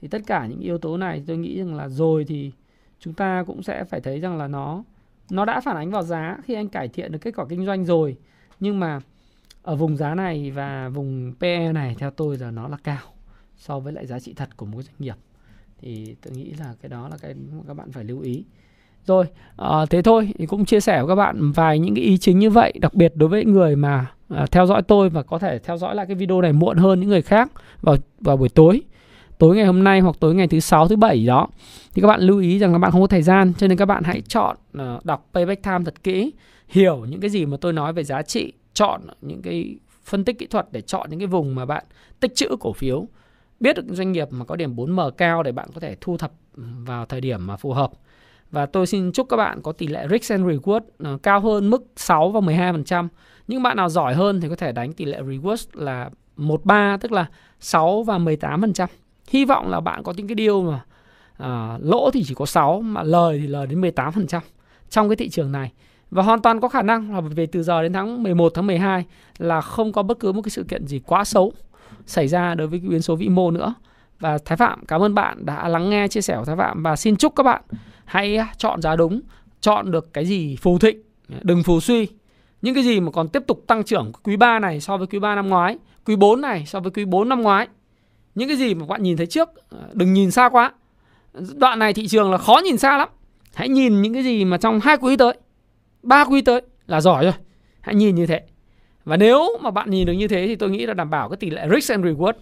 Thì tất cả những yếu tố này tôi nghĩ rằng là rồi thì chúng ta cũng sẽ phải thấy rằng là nó nó đã phản ánh vào giá khi anh cải thiện được kết quả kinh doanh rồi. Nhưng mà ở vùng giá này và vùng PE này theo tôi là nó là cao so với lại giá trị thật của một doanh nghiệp. Thì tôi nghĩ là cái đó là cái các bạn phải lưu ý. Rồi à, thế thôi thì cũng chia sẻ với các bạn vài những cái ý chính như vậy đặc biệt đối với người mà à, theo dõi tôi và có thể theo dõi lại cái video này muộn hơn những người khác vào vào buổi tối tối ngày hôm nay hoặc tối ngày thứ sáu thứ bảy đó. Thì các bạn lưu ý rằng các bạn không có thời gian cho nên các bạn hãy chọn uh, đọc payback time thật kỹ hiểu những cái gì mà tôi nói về giá trị chọn những cái phân tích kỹ thuật để chọn những cái vùng mà bạn tích trữ cổ phiếu biết được doanh nghiệp mà có điểm 4M cao để bạn có thể thu thập ừ, vào thời điểm mà phù hợp và tôi xin chúc các bạn có tỷ lệ risk and reward ờ, cao hơn mức 6 và 12%. Những bạn nào giỏi hơn thì có thể đánh tỷ lệ reward là 13 tức là 6 và 18%. Hy vọng là bạn có những cái deal mà à, lỗ thì chỉ có 6 mà lời thì lời đến 18% trong cái thị trường này. Và hoàn toàn có khả năng là về từ giờ đến tháng 11 tháng 12 là không có bất cứ một cái sự kiện gì quá xấu xảy ra đối với cái biến số vĩ mô nữa. Và Thái Phạm cảm ơn bạn đã lắng nghe chia sẻ của Thái Phạm và xin chúc các bạn hãy chọn giá đúng, chọn được cái gì phù thịnh, đừng phù suy. Những cái gì mà còn tiếp tục tăng trưởng quý 3 này so với quý 3 năm ngoái, quý 4 này so với quý 4 năm ngoái. Những cái gì mà bạn nhìn thấy trước, đừng nhìn xa quá. Đoạn này thị trường là khó nhìn xa lắm. Hãy nhìn những cái gì mà trong hai quý tới, ba quý tới là giỏi rồi. Hãy nhìn như thế. Và nếu mà bạn nhìn được như thế thì tôi nghĩ là đảm bảo cái tỷ lệ risk and reward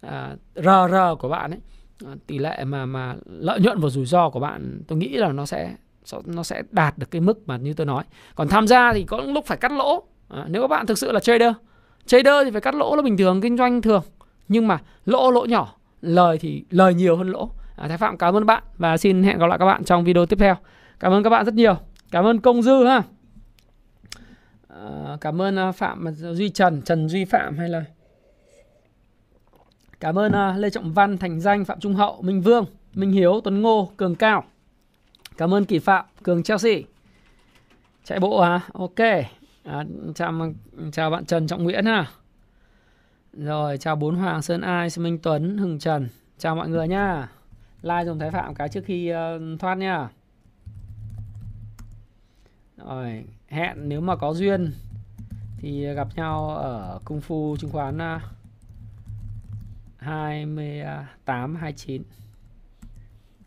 à, uh, RR của bạn ấy à, tỷ lệ mà mà lợi nhuận và rủi ro của bạn tôi nghĩ là nó sẽ nó sẽ đạt được cái mức mà như tôi nói. Còn tham gia thì có lúc phải cắt lỗ. À, nếu các bạn thực sự là trader trader thì phải cắt lỗ là bình thường kinh doanh thường. Nhưng mà lỗ lỗ nhỏ lời thì lời nhiều hơn lỗ. À, thái phạm cảm ơn bạn và xin hẹn gặp lại các bạn trong video tiếp theo. Cảm ơn các bạn rất nhiều cảm ơn công dư ha à, cảm ơn ờ, phạm duy trần trần duy phạm hay là Cảm ơn uh, Lê Trọng Văn, Thành Danh, Phạm Trung Hậu, Minh Vương, Minh Hiếu, Tuấn Ngô, Cường Cao. Cảm ơn Kỳ Phạm, Cường Chelsea. Chạy bộ hả? À? Ok. À, chào chào bạn Trần Trọng Nguyễn ha. Rồi, chào bốn Hoàng Sơn Ai, Sơn Minh Tuấn, Hưng Trần. Chào mọi người nhá. Like dùng Thái Phạm cái trước khi uh, thoát nha. Rồi, hẹn nếu mà có duyên thì gặp nhau ở Cung Phu chứng khoán à, 28 29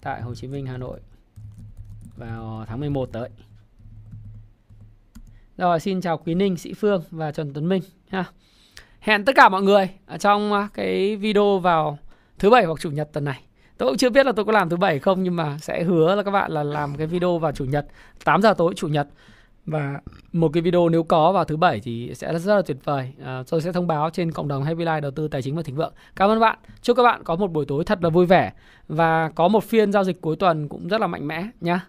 tại Hồ Chí Minh Hà Nội vào tháng 11 tới. Rồi xin chào Quý Ninh, Sĩ Phương và Trần Tuấn Minh ha. Hẹn tất cả mọi người ở trong à, cái video vào thứ bảy hoặc chủ nhật tuần này. Tôi cũng chưa biết là tôi có làm thứ bảy không nhưng mà sẽ hứa là các bạn là làm cái video vào chủ nhật 8 giờ tối chủ nhật. Và một cái video nếu có vào thứ bảy thì sẽ rất là tuyệt vời. À, tôi sẽ thông báo trên cộng đồng Happy Life đầu tư tài chính và thịnh vượng. Cảm ơn bạn. Chúc các bạn có một buổi tối thật là vui vẻ. Và có một phiên giao dịch cuối tuần cũng rất là mạnh mẽ nhé